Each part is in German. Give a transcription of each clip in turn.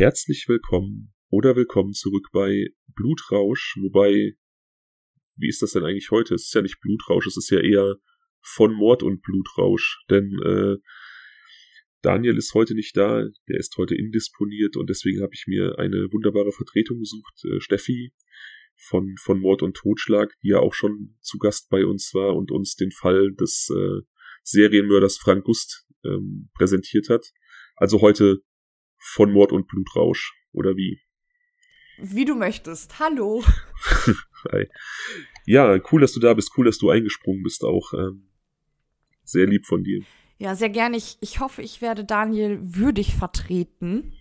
Herzlich willkommen oder willkommen zurück bei Blutrausch, wobei, wie ist das denn eigentlich heute? Es ist ja nicht Blutrausch, es ist ja eher von Mord und Blutrausch, denn äh, Daniel ist heute nicht da, der ist heute indisponiert und deswegen habe ich mir eine wunderbare Vertretung gesucht, äh, Steffi von, von Mord und Totschlag, die ja auch schon zu Gast bei uns war und uns den Fall des äh, Serienmörders Frank Gust ähm, präsentiert hat. Also heute von Mord und Blutrausch, oder wie? Wie du möchtest. Hallo. Hi. Ja, cool, dass du da bist, cool, dass du eingesprungen bist auch. Ähm, sehr lieb von dir. Ja, sehr gerne. Ich, ich hoffe, ich werde Daniel würdig vertreten.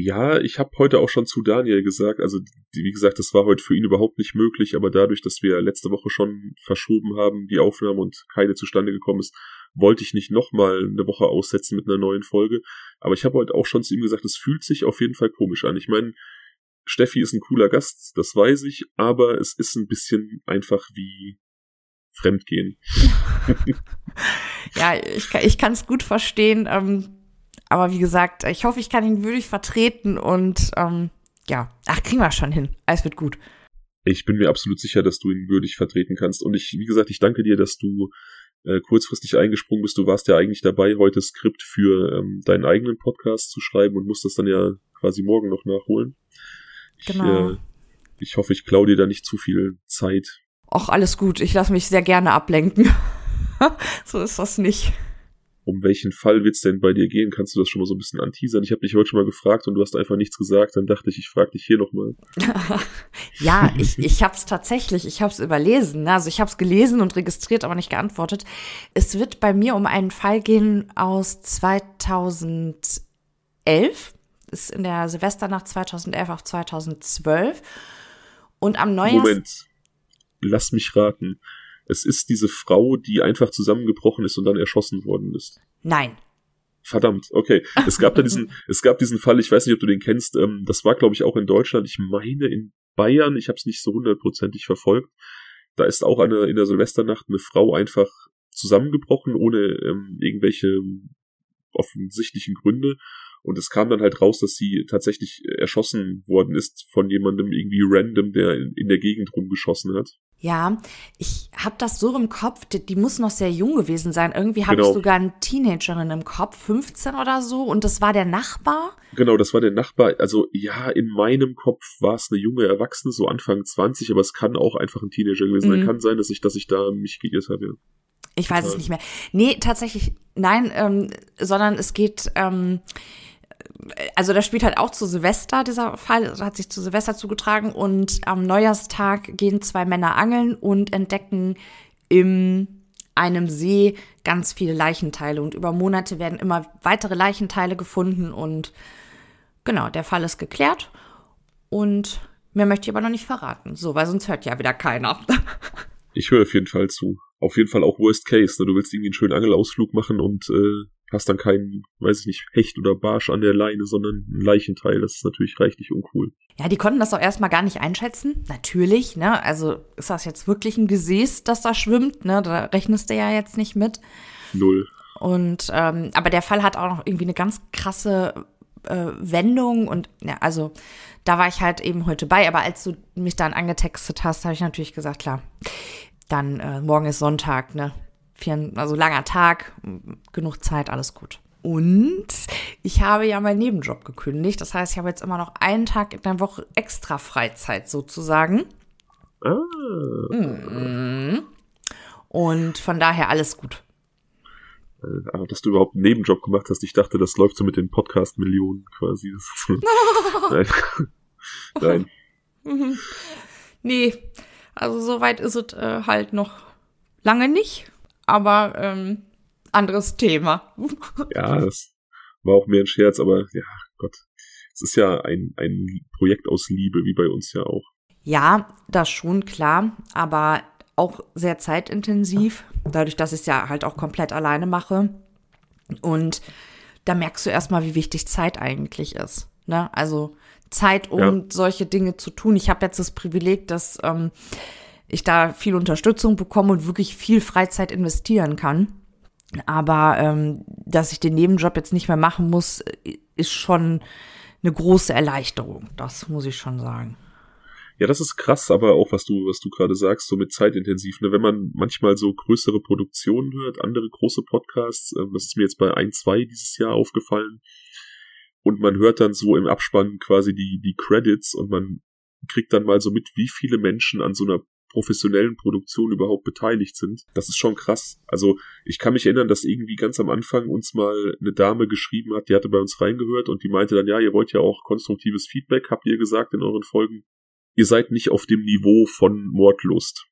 Ja, ich habe heute auch schon zu Daniel gesagt, also wie gesagt, das war heute für ihn überhaupt nicht möglich, aber dadurch, dass wir letzte Woche schon verschoben haben, die Aufnahme und keine zustande gekommen ist, wollte ich nicht nochmal eine Woche aussetzen mit einer neuen Folge. Aber ich habe heute auch schon zu ihm gesagt, es fühlt sich auf jeden Fall komisch an. Ich meine, Steffi ist ein cooler Gast, das weiß ich, aber es ist ein bisschen einfach wie Fremdgehen. ja, ich, ich kann es gut verstehen. Ähm aber wie gesagt, ich hoffe, ich kann ihn würdig vertreten und ähm, ja, ach, kriegen wir schon hin. Alles wird gut. Ich bin mir absolut sicher, dass du ihn würdig vertreten kannst. Und ich, wie gesagt, ich danke dir, dass du äh, kurzfristig eingesprungen bist. Du warst ja eigentlich dabei, heute Skript für ähm, deinen eigenen Podcast zu schreiben und musst das dann ja quasi morgen noch nachholen. Genau. Ich, äh, ich hoffe, ich klaue dir da nicht zu viel Zeit. Ach, alles gut. Ich lasse mich sehr gerne ablenken. so ist das nicht um welchen Fall wird's denn bei dir gehen? Kannst du das schon mal so ein bisschen anteasern? Ich habe dich heute schon mal gefragt und du hast einfach nichts gesagt. Dann dachte ich, ich frage dich hier nochmal. ja, ich, ich habe es tatsächlich, ich habe es überlesen. Ne? Also ich habe es gelesen und registriert, aber nicht geantwortet. Es wird bei mir um einen Fall gehen aus 2011. Ist in der Silvesternacht 2011 auf 2012. Und am Neujahrs... Moment, lass mich raten es ist diese Frau, die einfach zusammengebrochen ist und dann erschossen worden ist. Nein. Verdammt, okay. Es gab da diesen, es gab diesen Fall, ich weiß nicht, ob du den kennst, ähm, das war, glaube ich, auch in Deutschland, ich meine in Bayern, ich habe es nicht so hundertprozentig verfolgt. Da ist auch eine, in der Silvesternacht eine Frau einfach zusammengebrochen, ohne ähm, irgendwelche offensichtlichen Gründe. Und es kam dann halt raus, dass sie tatsächlich erschossen worden ist von jemandem irgendwie random, der in, in der Gegend rumgeschossen hat. Ja, ich habe das so im Kopf, die, die, muss noch sehr jung gewesen sein. Irgendwie habe genau. ich sogar eine Teenagerin im Kopf, 15 oder so, und das war der Nachbar. Genau, das war der Nachbar. Also ja, in meinem Kopf war es eine junge Erwachsene, so Anfang 20, aber es kann auch einfach ein Teenager gewesen sein. Mhm. Kann sein, dass ich, dass ich da mich geirrt habe. Ja. Ich weiß Total. es nicht mehr. Nee, tatsächlich, nein, ähm, sondern es geht. Ähm, also das spielt halt auch zu Silvester, dieser Fall, hat sich zu Silvester zugetragen und am Neujahrstag gehen zwei Männer angeln und entdecken in einem See ganz viele Leichenteile und über Monate werden immer weitere Leichenteile gefunden und genau, der Fall ist geklärt und mehr möchte ich aber noch nicht verraten, so, weil sonst hört ja wieder keiner. Ich höre auf jeden Fall zu. Auf jeden Fall auch Worst Case, ne? Du willst irgendwie einen schönen Angelausflug machen und äh, hast dann keinen, weiß ich nicht, Hecht oder Barsch an der Leine, sondern ein Leichenteil. Das ist natürlich reichlich uncool. Ja, die konnten das auch erstmal gar nicht einschätzen. Natürlich, ne? Also ist das jetzt wirklich ein Gesäß, das da schwimmt, ne? Da rechnest du ja jetzt nicht mit. Null. Und ähm, aber der Fall hat auch noch irgendwie eine ganz krasse äh, Wendung und ja, also da war ich halt eben heute bei, aber als du mich dann angetextet hast, habe ich natürlich gesagt, klar, dann äh, morgen ist Sonntag, ne? Vier, also langer Tag, genug Zeit, alles gut. Und ich habe ja meinen Nebenjob gekündigt. Das heißt, ich habe jetzt immer noch einen Tag in der Woche extra Freizeit sozusagen. Ah. Und von daher alles gut. Äh, aber dass du überhaupt einen Nebenjob gemacht hast, ich dachte, das läuft so mit den Podcast-Millionen quasi. Nein. Nein. nee, also soweit ist es äh, halt noch lange nicht aber ähm, anderes Thema. ja, das war auch mehr ein Scherz, aber ja, Gott. Es ist ja ein, ein Projekt aus Liebe, wie bei uns ja auch. Ja, das schon, klar, aber auch sehr zeitintensiv, dadurch, dass ich es ja halt auch komplett alleine mache. Und da merkst du erstmal, wie wichtig Zeit eigentlich ist. Ne? Also Zeit, um ja. solche Dinge zu tun. Ich habe jetzt das Privileg, dass ähm, ich da viel Unterstützung bekomme und wirklich viel Freizeit investieren kann. Aber ähm, dass ich den Nebenjob jetzt nicht mehr machen muss, ist schon eine eine große Erleichterung. Das muss ich schon sagen. Ja, das ist krass, aber auch was du, was du gerade sagst, so mit zeitintensiv. Ne? Wenn man manchmal so größere Produktionen hört, andere große Podcasts, äh, das ist mir jetzt bei ein, zwei dieses Jahr aufgefallen, und man hört dann so im Abspann quasi die, die Credits und man kriegt dann mal so mit, wie viele Menschen an so einer professionellen Produktion überhaupt beteiligt sind. Das ist schon krass. Also ich kann mich erinnern, dass irgendwie ganz am Anfang uns mal eine Dame geschrieben hat, die hatte bei uns reingehört und die meinte dann, ja, ihr wollt ja auch konstruktives Feedback, habt ihr gesagt in euren Folgen ihr seid nicht auf dem Niveau von Mordlust.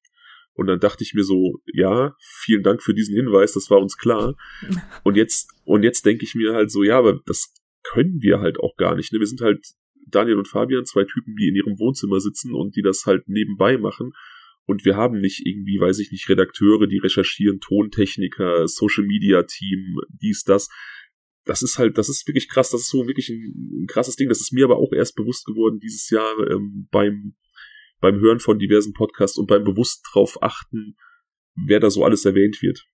Und dann dachte ich mir so, ja, vielen Dank für diesen Hinweis, das war uns klar. Und jetzt, und jetzt denke ich mir halt so, ja, aber das können wir halt auch gar nicht. Ne? Wir sind halt Daniel und Fabian, zwei Typen, die in ihrem Wohnzimmer sitzen und die das halt nebenbei machen. Und wir haben nicht irgendwie, weiß ich nicht, Redakteure, die recherchieren, Tontechniker, Social Media Team, dies, das das ist halt, das ist wirklich krass, das ist so wirklich ein, ein krasses Ding. Das ist mir aber auch erst bewusst geworden dieses Jahr ähm, beim, beim Hören von diversen Podcasts und beim bewusst drauf achten, wer da so alles erwähnt wird.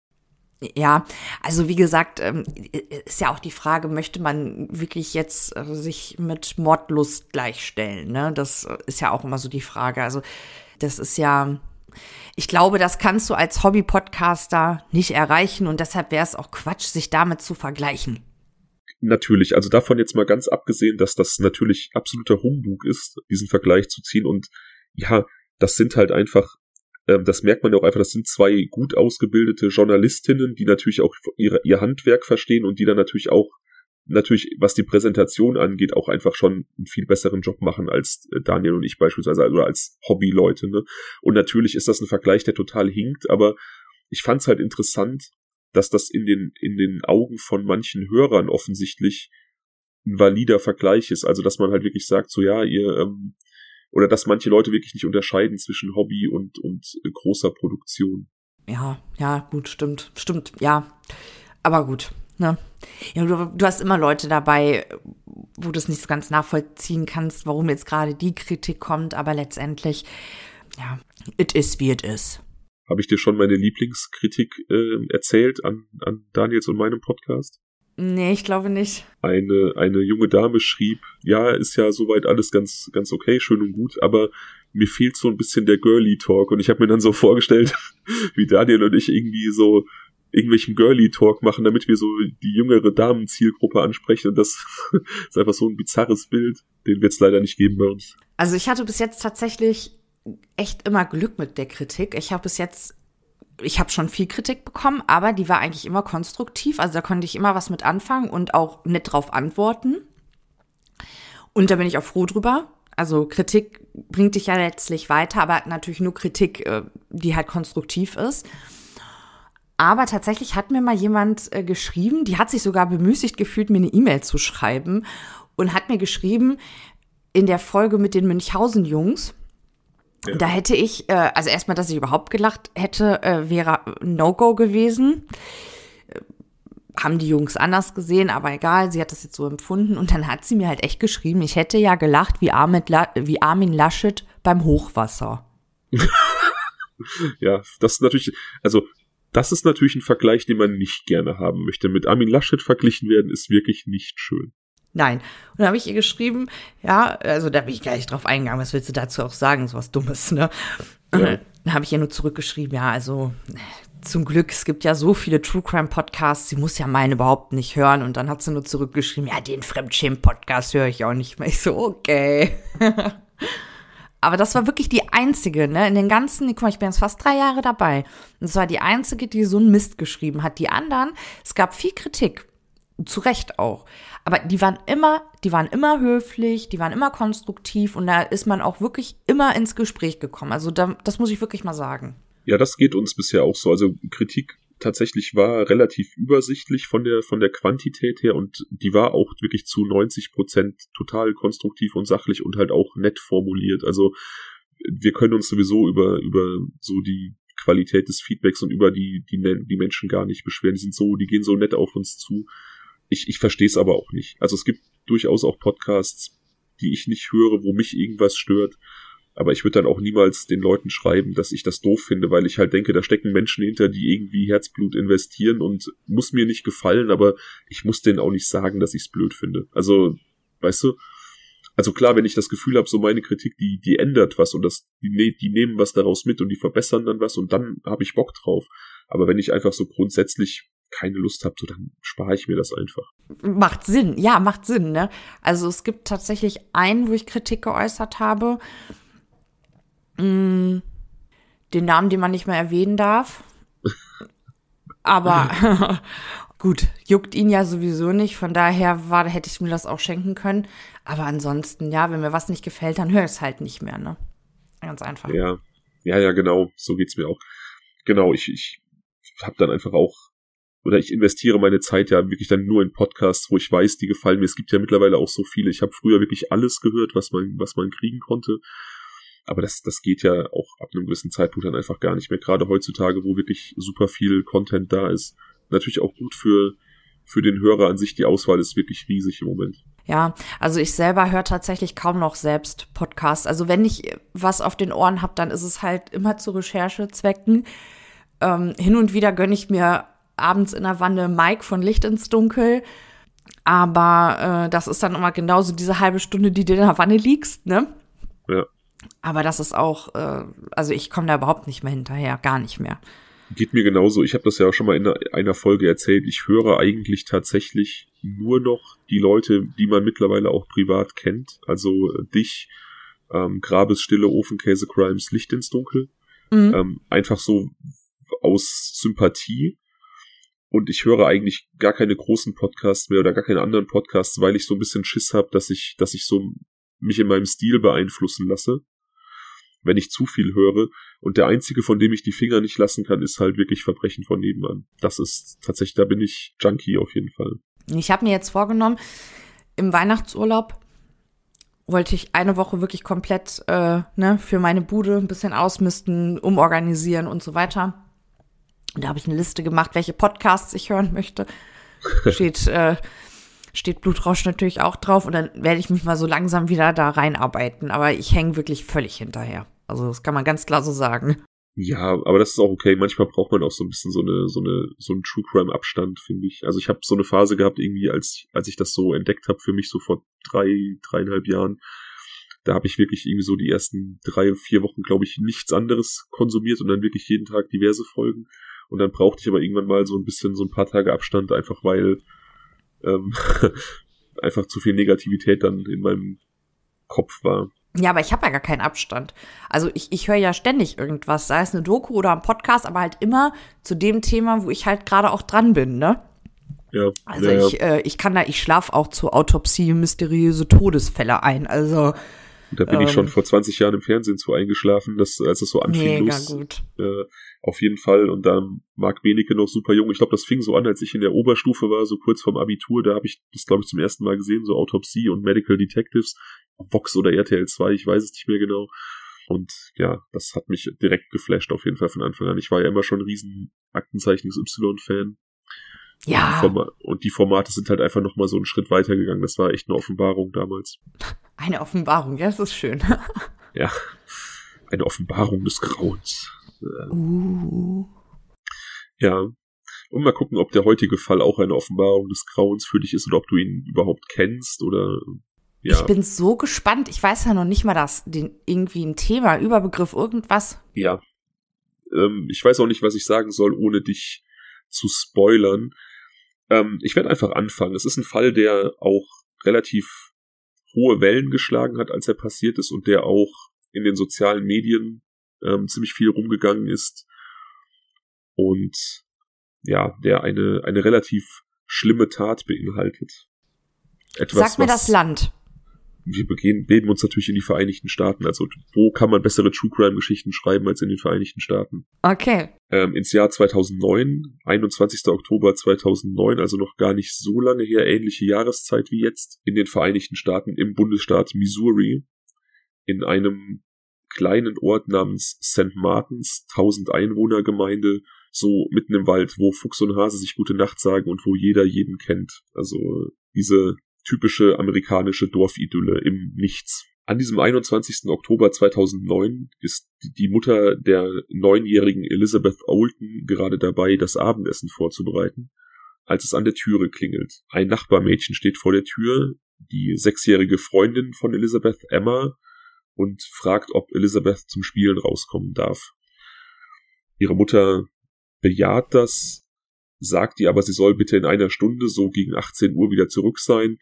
Ja, also wie gesagt, ähm, ist ja auch die Frage, möchte man wirklich jetzt äh, sich mit Mordlust gleichstellen? Ne? Das ist ja auch immer so die Frage. Also das ist ja, ich glaube, das kannst du als Hobby-Podcaster nicht erreichen und deshalb wäre es auch Quatsch, sich damit zu vergleichen natürlich, also davon jetzt mal ganz abgesehen, dass das natürlich absoluter Humbug ist, diesen Vergleich zu ziehen und ja, das sind halt einfach, ähm, das merkt man ja auch einfach, das sind zwei gut ausgebildete Journalistinnen, die natürlich auch ihre, ihr Handwerk verstehen und die dann natürlich auch natürlich, was die Präsentation angeht, auch einfach schon einen viel besseren Job machen als äh, Daniel und ich beispielsweise oder als Hobbyleute. Ne? Und natürlich ist das ein Vergleich, der total hinkt, aber ich fand es halt interessant, dass das in den, in den Augen von manchen Hörern offensichtlich ein valider Vergleich ist. Also, dass man halt wirklich sagt, so ja, ihr, ähm, oder dass manche Leute wirklich nicht unterscheiden zwischen Hobby und, und äh, großer Produktion. Ja, ja, gut, stimmt, stimmt, ja. Aber gut, ne? Ja, du, du hast immer Leute dabei, wo du es nicht so ganz nachvollziehen kannst, warum jetzt gerade die Kritik kommt, aber letztendlich, ja, it is wie it is. Habe ich dir schon meine Lieblingskritik äh, erzählt an, an Daniels und meinem Podcast? Nee, ich glaube nicht. Eine, eine junge Dame schrieb, ja, ist ja soweit alles ganz, ganz okay, schön und gut, aber mir fehlt so ein bisschen der Girly Talk und ich habe mir dann so vorgestellt, wie Daniel und ich irgendwie so irgendwelchen Girly Talk machen, damit wir so die jüngere Damenzielgruppe ansprechen und das ist einfach so ein bizarres Bild, den wird es leider nicht geben bei uns. Also ich hatte bis jetzt tatsächlich echt immer Glück mit der Kritik. Ich habe bis jetzt, ich habe schon viel Kritik bekommen, aber die war eigentlich immer konstruktiv. Also da konnte ich immer was mit anfangen und auch nett drauf antworten. Und da bin ich auch froh drüber. Also Kritik bringt dich ja letztlich weiter, aber natürlich nur Kritik, äh, die halt konstruktiv ist. Aber tatsächlich hat mir mal jemand äh, geschrieben, die hat sich sogar bemüßigt gefühlt, mir eine E-Mail zu schreiben und hat mir geschrieben, in der Folge mit den Münchhausen-Jungs, ja. Da hätte ich, äh, also erstmal, dass ich überhaupt gelacht hätte, äh, wäre No-Go gewesen. Äh, haben die Jungs anders gesehen, aber egal, sie hat das jetzt so empfunden. Und dann hat sie mir halt echt geschrieben, ich hätte ja gelacht wie, Armin, La wie Armin Laschet beim Hochwasser. ja, das ist natürlich, also das ist natürlich ein Vergleich, den man nicht gerne haben möchte. Mit Armin Laschet verglichen werden ist wirklich nicht schön. Nein. Und dann habe ich ihr geschrieben, ja, also da bin ich gleich drauf eingegangen, was willst du dazu auch sagen, so was Dummes, ne? Ja. Und dann habe ich ihr nur zurückgeschrieben, ja, also zum Glück, es gibt ja so viele True Crime Podcasts, sie muss ja meinen überhaupt nicht hören. Und dann hat sie nur zurückgeschrieben, ja, den Fremdschämen-Podcast höre ich auch nicht mehr. Ich so, okay. Aber das war wirklich die einzige, ne? In den ganzen, guck mal, ich bin jetzt fast drei Jahre dabei. Und es war die einzige, die so einen Mist geschrieben hat. Die anderen, es gab viel Kritik. Zu Recht auch. Aber die waren immer, die waren immer höflich, die waren immer konstruktiv und da ist man auch wirklich immer ins Gespräch gekommen. Also da, das muss ich wirklich mal sagen. Ja, das geht uns bisher auch so. Also Kritik tatsächlich war relativ übersichtlich von der von der Quantität her und die war auch wirklich zu 90 Prozent total konstruktiv und sachlich und halt auch nett formuliert. Also wir können uns sowieso über über so die Qualität des Feedbacks und über die die die Menschen gar nicht beschweren. Die sind so, die gehen so nett auf uns zu ich, ich verstehe es aber auch nicht. Also es gibt durchaus auch Podcasts, die ich nicht höre, wo mich irgendwas stört. Aber ich würde dann auch niemals den Leuten schreiben, dass ich das doof finde, weil ich halt denke, da stecken Menschen hinter, die irgendwie Herzblut investieren und muss mir nicht gefallen, aber ich muss denen auch nicht sagen, dass ich es blöd finde. Also, weißt du, Also klar, wenn ich das Gefühl habe, so meine Kritik, die, die ändert was und das, die, ne, die nehmen was daraus mit und die verbessern dann was und dann habe ich Bock drauf. Aber wenn ich einfach so grundsätzlich keine Lust habe, so dann spare ich mir das einfach. Macht Sinn, ja, macht Sinn, ne? Also es gibt tatsächlich einen, wo ich Kritik geäußert habe. Mm, den Namen, den man nicht mehr erwähnen darf. Aber gut, juckt ihn ja sowieso nicht. Von daher war, hätte ich mir das auch schenken können. Aber ansonsten, ja, wenn mir was nicht gefällt, dann höre ich es halt nicht mehr, ne? Ganz einfach. Ja, ja, ja, genau. So geht's mir auch. Genau, ich, ich habe dann einfach auch oder ich investiere meine Zeit ja wirklich dann nur in Podcasts, wo ich weiß, die gefallen mir. Es gibt ja mittlerweile auch so viele. Ich habe früher wirklich alles gehört, was man, was man kriegen konnte. Aber das, das geht ja auch ab einem gewissen Zeitpunkt dann einfach gar nicht mehr. Gerade heutzutage, wo wirklich super viel Content da ist. Natürlich auch gut für, für den Hörer an sich. Die Auswahl ist wirklich riesig im Moment. Ja, also ich selber höre tatsächlich kaum noch selbst Podcasts. Also wenn ich was auf den Ohren habe, dann ist es halt immer zu Recherchezwecken. Ähm, hin und wieder gönne ich mir abends in der Wanne Mike von Licht ins Dunkel. Aber äh, das ist dann immer genauso diese halbe Stunde, die du in der Wanne liegst, ne? Ja. Aber das ist auch, äh, also ich komme da überhaupt nicht mehr hinterher, gar nicht mehr. Geht mir genauso. Ich habe das ja auch schon mal in einer Folge erzählt. Ich höre eigentlich tatsächlich nur noch die Leute, die man mittlerweile auch privat kennt. Also äh, dich, ähm, Grabes Stille, Ofenkäse Crimes, Licht ins Dunkel. Mhm. Ähm, einfach so aus Sympathie. Und ich höre eigentlich gar keine großen Podcasts mehr oder gar keine anderen Podcasts, weil ich so ein bisschen Schiss habe, dass ich, dass ich so mich in meinem Stil beeinflussen lasse wenn ich zu viel höre. Und der einzige, von dem ich die Finger nicht lassen kann, ist halt wirklich Verbrechen von nebenan. Das ist tatsächlich, da bin ich Junkie auf jeden Fall. Ich habe mir jetzt vorgenommen, im Weihnachtsurlaub wollte ich eine Woche wirklich komplett äh, ne, für meine Bude ein bisschen ausmisten, umorganisieren und so weiter. Da habe ich eine Liste gemacht, welche Podcasts ich hören möchte. Steht, äh, steht Blutrausch natürlich auch drauf und dann werde ich mich mal so langsam wieder da reinarbeiten. Aber ich hänge wirklich völlig hinterher. Also das kann man ganz klar so sagen. Ja, aber das ist auch okay. Manchmal braucht man auch so ein bisschen so eine, so eine, so einen True Crime Abstand, finde ich. Also ich habe so eine Phase gehabt, irgendwie, als, als ich das so entdeckt habe, für mich so vor drei, dreieinhalb Jahren. Da habe ich wirklich irgendwie so die ersten drei, vier Wochen, glaube ich, nichts anderes konsumiert und dann wirklich jeden Tag diverse Folgen. Und dann brauchte ich aber irgendwann mal so ein bisschen so ein paar Tage Abstand, einfach weil ähm, einfach zu viel Negativität dann in meinem Kopf war. Ja, aber ich habe ja gar keinen Abstand. Also ich, ich höre ja ständig irgendwas, sei es eine Doku oder ein Podcast, aber halt immer zu dem Thema, wo ich halt gerade auch dran bin, ne? Ja. Also ja, ich, äh, ich kann da, ich schlaf auch zu Autopsie mysteriöse Todesfälle ein. Also da bin ähm, ich schon vor 20 Jahren im Fernsehen zu eingeschlafen, dass, als es so anfing. Mega los, gut. Äh, auf jeden Fall. Und da Marc Benecke noch super jung. Ich glaube, das fing so an, als ich in der Oberstufe war, so kurz vorm Abitur. Da habe ich das, glaube ich, zum ersten Mal gesehen, so Autopsie und Medical Detectives. Vox oder RTL 2, ich weiß es nicht mehr genau. Und ja, das hat mich direkt geflasht, auf jeden Fall von Anfang an. Ich war ja immer schon ein riesen Aktenzeichen Y-Fan. Ja. Und die, und die Formate sind halt einfach nochmal so einen Schritt weitergegangen. Das war echt eine Offenbarung damals. Eine Offenbarung, ja, das ist schön. ja, eine Offenbarung des Grauens. Uh. Ja. Und mal gucken, ob der heutige Fall auch eine Offenbarung des Grauens für dich ist oder ob du ihn überhaupt kennst oder ja. Ich bin so gespannt. Ich weiß ja noch nicht mal das, den, irgendwie ein Thema, Überbegriff, irgendwas. Ja. Ähm, ich weiß auch nicht, was ich sagen soll, ohne dich zu spoilern. Ähm, ich werde einfach anfangen. Es ist ein Fall, der auch relativ hohe Wellen geschlagen hat, als er passiert ist und der auch in den sozialen Medien ähm, ziemlich viel rumgegangen ist und ja, der eine, eine relativ schlimme Tat beinhaltet. Etwas, Sag mir das Land wir begehen, bilden uns natürlich in die Vereinigten Staaten. Also wo kann man bessere True Crime Geschichten schreiben als in den Vereinigten Staaten? Okay. Ähm, ins Jahr 2009, 21. Oktober 2009, also noch gar nicht so lange her, ähnliche Jahreszeit wie jetzt, in den Vereinigten Staaten im Bundesstaat Missouri, in einem kleinen Ort namens St. Martins, 1000 Einwohner Gemeinde, so mitten im Wald, wo Fuchs und Hase sich gute Nacht sagen und wo jeder jeden kennt. Also diese typische amerikanische Dorfidylle im Nichts. An diesem 21. Oktober 2009 ist die Mutter der neunjährigen Elizabeth Olten gerade dabei, das Abendessen vorzubereiten, als es an der Türe klingelt. Ein Nachbarmädchen steht vor der Tür, die sechsjährige Freundin von Elizabeth, Emma, und fragt, ob Elizabeth zum Spielen rauskommen darf. Ihre Mutter bejaht das, sagt ihr aber, sie soll bitte in einer Stunde, so gegen 18 Uhr wieder zurück sein.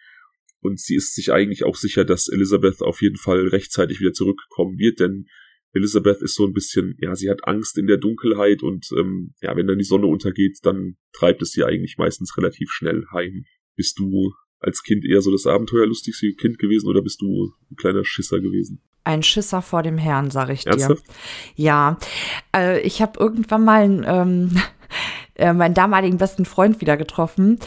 Und sie ist sich eigentlich auch sicher, dass Elizabeth auf jeden Fall rechtzeitig wieder zurückkommen wird, denn Elizabeth ist so ein bisschen, ja, sie hat Angst in der Dunkelheit und ähm, ja, wenn dann die Sonne untergeht, dann treibt es sie eigentlich meistens relativ schnell heim. Bist du als Kind eher so das abenteuerlustigste Kind gewesen oder bist du ein kleiner Schisser gewesen? Ein Schisser vor dem Herrn, sag ich Ernsthaft? dir. Ja, äh, ich habe irgendwann mal ähm, äh, meinen damaligen besten Freund wieder getroffen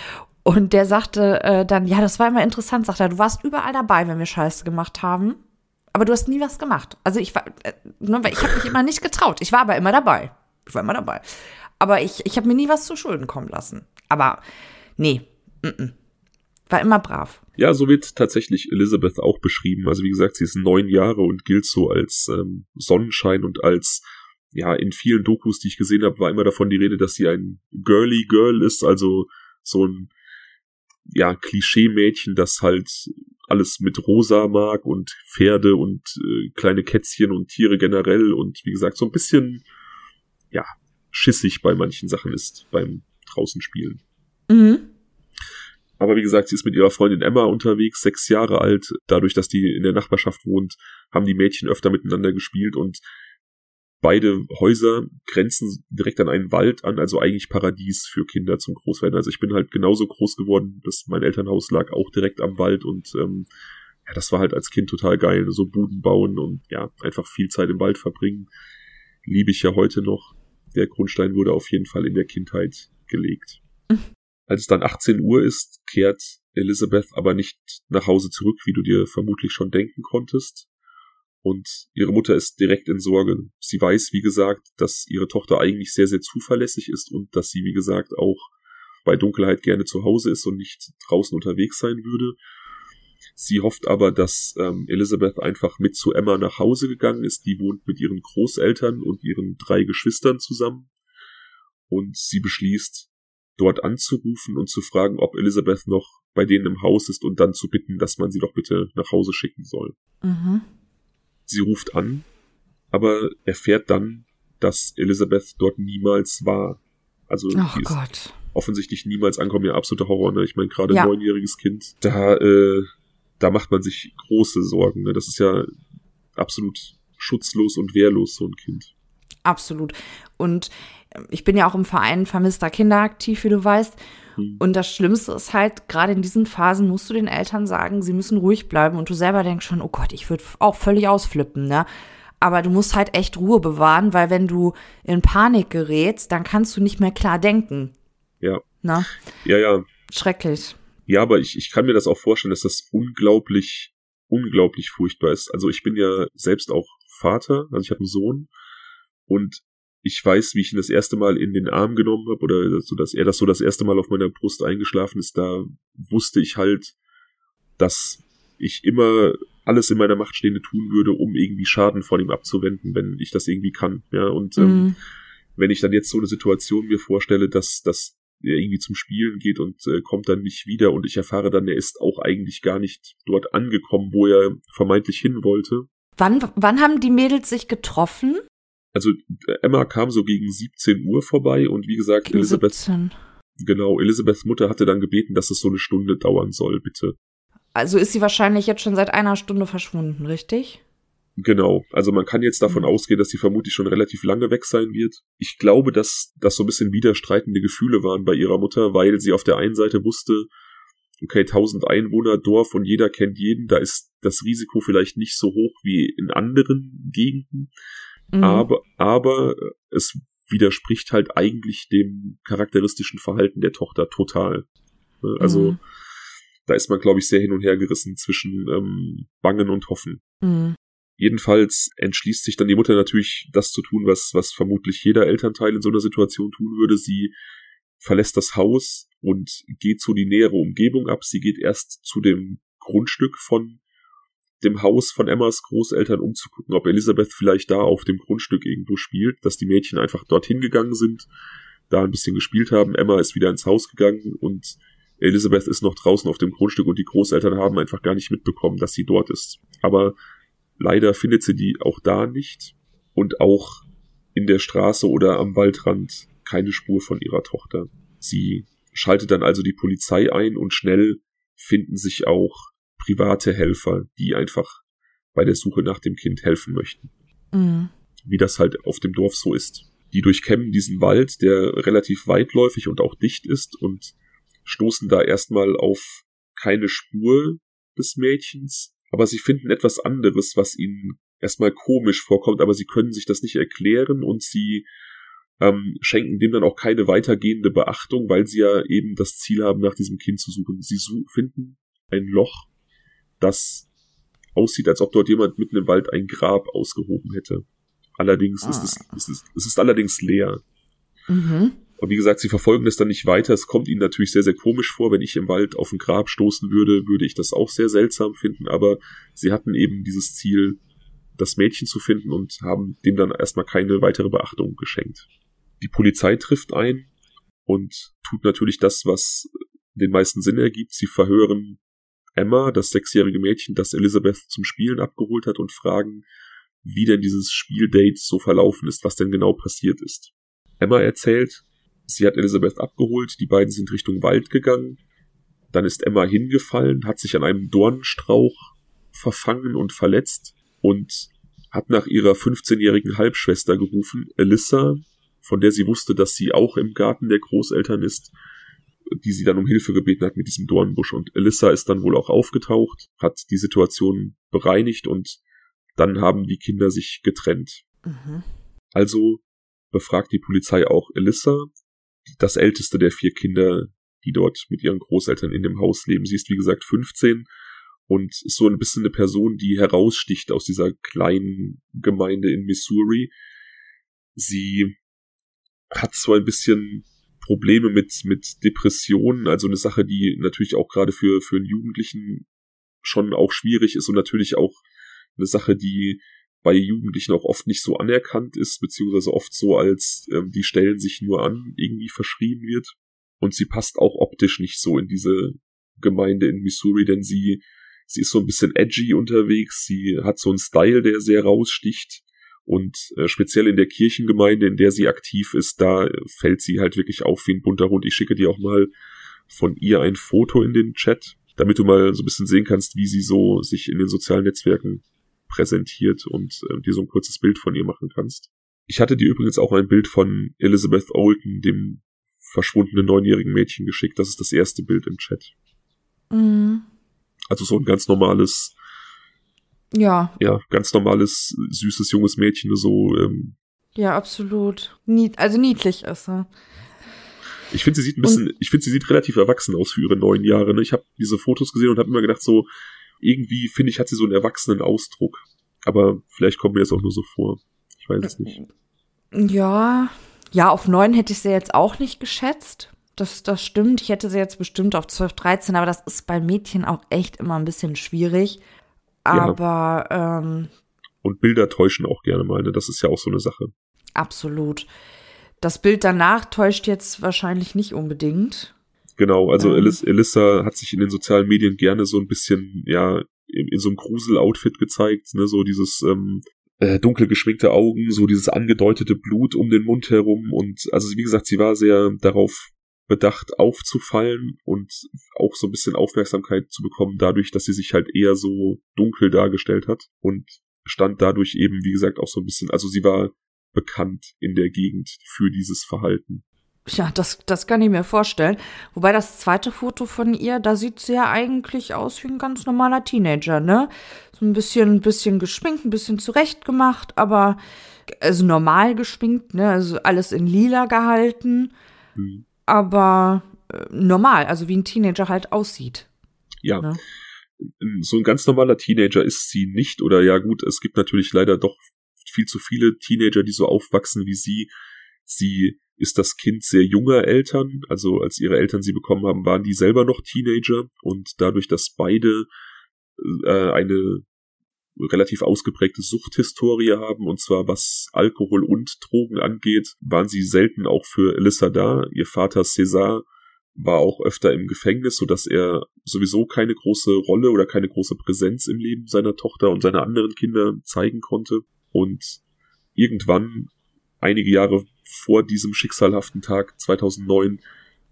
und der sagte äh, dann, ja, das war immer interessant, sagt er, du warst überall dabei, wenn wir Scheiße gemacht haben, aber du hast nie was gemacht. Also ich war, äh, ne, ich habe mich immer nicht getraut. Ich war aber immer dabei. Ich war immer dabei. Aber ich, ich habe mir nie was zu Schulden kommen lassen. Aber nee, mm -mm. war immer brav. Ja, so wird tatsächlich Elizabeth auch beschrieben. Also wie gesagt, sie ist neun Jahre und gilt so als ähm, Sonnenschein und als ja, in vielen Dokus, die ich gesehen habe, war immer davon die Rede, dass sie ein girly Girl ist, also so ein ja, Klischee-Mädchen, das halt alles mit rosa mag und Pferde und äh, kleine Kätzchen und Tiere generell und wie gesagt, so ein bisschen, ja, schissig bei manchen Sachen ist beim draußen spielen. Mhm. Aber wie gesagt, sie ist mit ihrer Freundin Emma unterwegs, sechs Jahre alt. Dadurch, dass die in der Nachbarschaft wohnt, haben die Mädchen öfter miteinander gespielt und beide Häuser grenzen direkt an einen Wald an, also eigentlich Paradies für Kinder zum Großwerden. Also ich bin halt genauso groß geworden, dass mein Elternhaus lag auch direkt am Wald und ähm, ja, das war halt als Kind total geil. So Buden bauen und ja, einfach viel Zeit im Wald verbringen. Liebe ich ja heute noch. Der Grundstein wurde auf jeden Fall in der Kindheit gelegt. Als es dann 18 Uhr ist, kehrt Elizabeth aber nicht nach Hause zurück, wie du dir vermutlich schon denken konntest. Und ihre Mutter ist direkt in Sorge. Sie weiß, wie gesagt, dass ihre Tochter eigentlich sehr, sehr zuverlässig ist und dass sie, wie gesagt, auch bei Dunkelheit gerne zu Hause ist und nicht draußen unterwegs sein würde. Sie hofft aber, dass ähm, Elizabeth einfach mit zu Emma nach Hause gegangen ist. Die wohnt mit ihren Großeltern und ihren drei Geschwistern zusammen. Und sie beschließt, dort anzurufen und zu fragen, ob Elizabeth noch bei denen im Haus ist und dann zu bitten, dass man sie doch bitte nach Hause schicken soll. Mhm. Sie ruft an, aber erfährt dann, dass Elizabeth dort niemals war. Also ist Gott. offensichtlich niemals ankommen. Ja, absoluter Horror. Ne? Ich meine, gerade Ja. ein neunjähriges Kind, da, äh, da macht man sich große Sorgen. Ne? Das ist ja absolut schutzlos und wehrlos, so ein Kind. Absolut. Und ich bin ja auch im Verein vermisster Kinder aktiv, wie du weißt. Hm. Und das Schlimmste ist halt, gerade in diesen Phasen musst du den Eltern sagen, sie müssen ruhig bleiben. Und du selber denkst schon, oh Gott, ich würde auch völlig ausflippen, ne? Aber du musst halt echt Ruhe bewahren, weil wenn du in Panik gerätst, dann kannst du nicht mehr klar denken. Ja. Ne? Ja, ja. Schrecklich. Ja, aber ich, ich kann mir das auch vorstellen, dass das unglaublich, unglaublich furchtbar ist. Also ich bin ja selbst auch Vater, also ich habe einen Sohn und ich weiß, wie ich ihn das erste Mal in den Arm genommen habe oder so, dass er das so das erste Mal auf meiner Brust eingeschlafen ist, da wusste ich halt, dass ich immer alles in meiner Macht Stehende tun würde, um irgendwie Schaden von ihm abzuwenden, wenn ich das irgendwie kann. Ja, und ähm, Mhm. wenn ich dann jetzt so eine Situation mir vorstelle, dass, dass er irgendwie zum Spielen geht und äh, kommt dann nicht wieder und ich erfahre dann, er ist auch eigentlich gar nicht dort angekommen, wo er vermeintlich hin wollte. Wann, wann haben die Mädels sich getroffen? Also Emma kam so gegen 17 Uhr vorbei und wie gesagt, Gegen Elisabeth, 17. genau, Elisabeths Mutter hatte dann gebeten, dass es so eine Stunde dauern soll, bitte. Also ist sie wahrscheinlich jetzt schon seit einer Stunde verschwunden, richtig? Genau, also man kann jetzt davon Mhm. ausgehen, dass sie vermutlich schon relativ lange weg sein wird. Ich glaube, dass das so ein bisschen widerstreitende Gefühle waren bei ihrer Mutter, weil sie auf der einen Seite wusste, okay, 1000 Einwohner, Dorf und jeder kennt jeden, da ist das Risiko vielleicht nicht so hoch wie in anderen Gegenden, Mhm. aber, aber es widerspricht halt eigentlich dem charakteristischen Verhalten der Tochter total. Ne, Also Mhm. da ist man, glaube ich, sehr hin und her gerissen zwischen ähm, Bangen und Hoffen. Mhm. Jedenfalls entschließt sich dann die Mutter natürlich, das zu tun, was, was vermutlich jeder Elternteil in so einer Situation tun würde. Sie verlässt das Haus und geht so die nähere Umgebung ab. Sie geht erst zu dem Grundstück von dem Haus von Emmas Großeltern, um zu gucken, ob Elisabeth vielleicht da auf dem Grundstück irgendwo spielt, dass die Mädchen einfach dorthin gegangen sind, da ein bisschen gespielt haben. Emma ist wieder ins Haus gegangen und Elizabeth ist noch draußen auf dem Grundstück und die Großeltern haben einfach gar nicht mitbekommen, dass sie dort ist. Aber leider findet sie die auch da nicht und auch in der Straße oder am Waldrand keine Spur von ihrer Tochter. Sie schaltet dann also die Polizei ein und schnell finden sich auch private Helfer, die einfach bei der Suche nach dem Kind helfen möchten. Mhm. Wie das halt auf dem Dorf so ist. Die durchkämmen diesen Wald, der relativ weitläufig und auch dicht ist und stoßen da erstmal auf keine Spur des Mädchens, aber sie finden etwas anderes, was ihnen erstmal komisch vorkommt, aber sie können sich das nicht erklären und sie ähm, schenken dem dann auch keine weitergehende Beachtung, weil sie ja eben das Ziel haben, nach diesem Kind zu suchen. Sie su finden ein Loch, das aussieht, als ob dort jemand mitten im Wald ein Grab ausgehoben hätte. Allerdings ah. ist es, es, ist, es ist allerdings leer. Mhm. Und wie gesagt, sie verfolgen das dann nicht weiter. Es kommt ihnen natürlich sehr, sehr komisch vor. Wenn ich im Wald auf ein Grab stoßen würde, würde ich das auch sehr seltsam finden. Aber sie hatten eben dieses Ziel, das Mädchen zu finden und haben dem dann erstmal keine weitere Beachtung geschenkt. Die Polizei trifft ein und tut natürlich das, was den meisten Sinn ergibt. Sie verhören Emma, das sechsjährige Mädchen, das Elizabeth zum Spielen abgeholt hat und fragen, wie denn dieses Spieldate so verlaufen ist, was denn genau passiert ist. Emma erzählt, sie hat Elizabeth abgeholt, die beiden sind Richtung Wald gegangen, dann ist Emma hingefallen, hat sich an einem Dornenstrauch verfangen und verletzt und hat nach ihrer 15-jährigen Halbschwester gerufen, Alyssa, von der sie wusste, dass sie auch im Garten der Großeltern ist, die sie dann um Hilfe gebeten hat mit diesem Dornbusch. Und Alyssa ist dann wohl auch aufgetaucht, hat die Situation bereinigt und dann haben die Kinder sich getrennt. Mhm. Also befragt die Polizei auch Alyssa, das älteste der vier Kinder, die dort mit ihren Großeltern in dem Haus leben. Sie ist wie gesagt 15 und ist so ein bisschen eine Person, die heraussticht aus dieser kleinen Gemeinde in Missouri. Sie hat so ein bisschen Probleme mit, mit Depressionen, also eine Sache, die natürlich auch gerade für, für einen Jugendlichen schon auch schwierig ist und natürlich auch eine Sache, die bei Jugendlichen auch oft nicht so anerkannt ist, beziehungsweise oft so als ähm, die stellen sich nur an, irgendwie verschrieben wird. Und sie passt auch optisch nicht so in diese Gemeinde in Missouri, denn sie, sie ist so ein bisschen edgy unterwegs, sie hat so einen Style, der sehr raussticht. Und äh, speziell in der Kirchengemeinde, in der sie aktiv ist, da fällt sie halt wirklich auf wie ein bunter Hund. Ich schicke dir auch mal von ihr ein Foto in den Chat, damit du mal so ein bisschen sehen kannst, wie sie so sich in den sozialen Netzwerken präsentiert und äh, dir so ein kurzes Bild von ihr machen kannst. Ich hatte dir übrigens auch ein Bild von Elizabeth Olden, dem verschwundenen neunjährigen Mädchen, geschickt. Das ist das erste Bild im Chat. Mhm. Also so ein ganz normales, ja, ja, ganz normales, süßes, junges Mädchen, so. Ähm, ja, absolut. Nied also niedlich ist er. Ich finde, sie sieht ein bisschen, und, ich finde, sie sieht relativ erwachsen aus für ihre neun Jahre. Ne? Ich habe diese Fotos gesehen und habe immer gedacht, so, irgendwie, finde ich, hat sie so einen erwachsenen Ausdruck. Aber vielleicht kommt mir das auch nur so vor. Ich weiß es nicht. Ja, ja, auf neun hätte ich sie jetzt auch nicht geschätzt. Das, das stimmt. Ich hätte sie jetzt bestimmt auf 12, 13, aber das ist bei Mädchen auch echt immer ein bisschen schwierig. Aber, ja. ähm, Und Bilder täuschen auch gerne mal, ne? Das ist ja auch so eine Sache. Absolut. Das Bild danach täuscht jetzt wahrscheinlich nicht unbedingt. Genau, also ähm. Elissa hat sich in den sozialen Medien gerne so ein bisschen, ja, in, in so einem Grusel-Outfit gezeigt, ne, so dieses ähm, äh, dunkel geschminkte Augen, so dieses angedeutete Blut um den Mund herum und also wie gesagt, sie war sehr darauf bedacht aufzufallen und auch so ein bisschen Aufmerksamkeit zu bekommen, dadurch, dass sie sich halt eher so dunkel dargestellt hat und stand dadurch eben, wie gesagt, auch so ein bisschen, also sie war bekannt in der Gegend für dieses Verhalten. Ja, das, das kann ich mir vorstellen. Wobei das zweite Foto von ihr, da sieht sie ja eigentlich aus wie ein ganz normaler Teenager, ne? So ein bisschen, ein bisschen geschminkt, ein bisschen zurechtgemacht, aber also normal geschminkt, ne? Also alles in lila gehalten. Mhm. Aber äh, normal, also wie ein Teenager halt aussieht. Ja. Ne? So ein ganz normaler Teenager ist sie nicht, oder ja gut, es gibt natürlich leider doch viel zu viele Teenager, die so aufwachsen wie sie. Sie ist das Kind sehr junger Eltern, also als ihre Eltern sie bekommen haben, waren die selber noch Teenager und dadurch, dass beide äh, eine relativ ausgeprägte Suchthistorie haben, und zwar was Alkohol und Drogen angeht, waren sie selten auch für Alyssa da. Ihr Vater César war auch öfter im Gefängnis, so dass er sowieso keine große Rolle oder keine große Präsenz im Leben seiner Tochter und seiner anderen Kinder zeigen konnte. Und irgendwann, einige Jahre vor diesem schicksalhaften Tag 2009,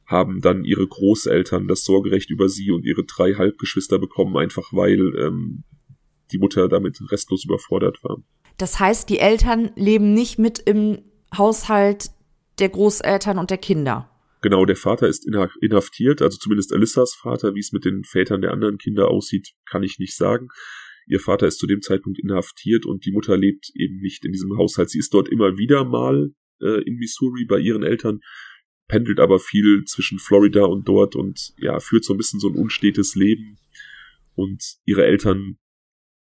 haben dann ihre Großeltern das Sorgerecht über sie und ihre drei Halbgeschwister bekommen, einfach weil ähm, die Mutter damit restlos überfordert war. Das heißt, die Eltern leben nicht mit im Haushalt der Großeltern und der Kinder. Genau, der Vater ist inhaftiert, also zumindest Alissas Vater. Wie es mit den Vätern der anderen Kinder aussieht, kann ich nicht sagen. Ihr Vater ist zu dem Zeitpunkt inhaftiert und die Mutter lebt eben nicht in diesem Haushalt. Sie ist dort immer wieder mal äh, in Missouri bei ihren Eltern, pendelt aber viel zwischen Florida und dort und ja, führt so ein bisschen so ein unstetes Leben. Und ihre Eltern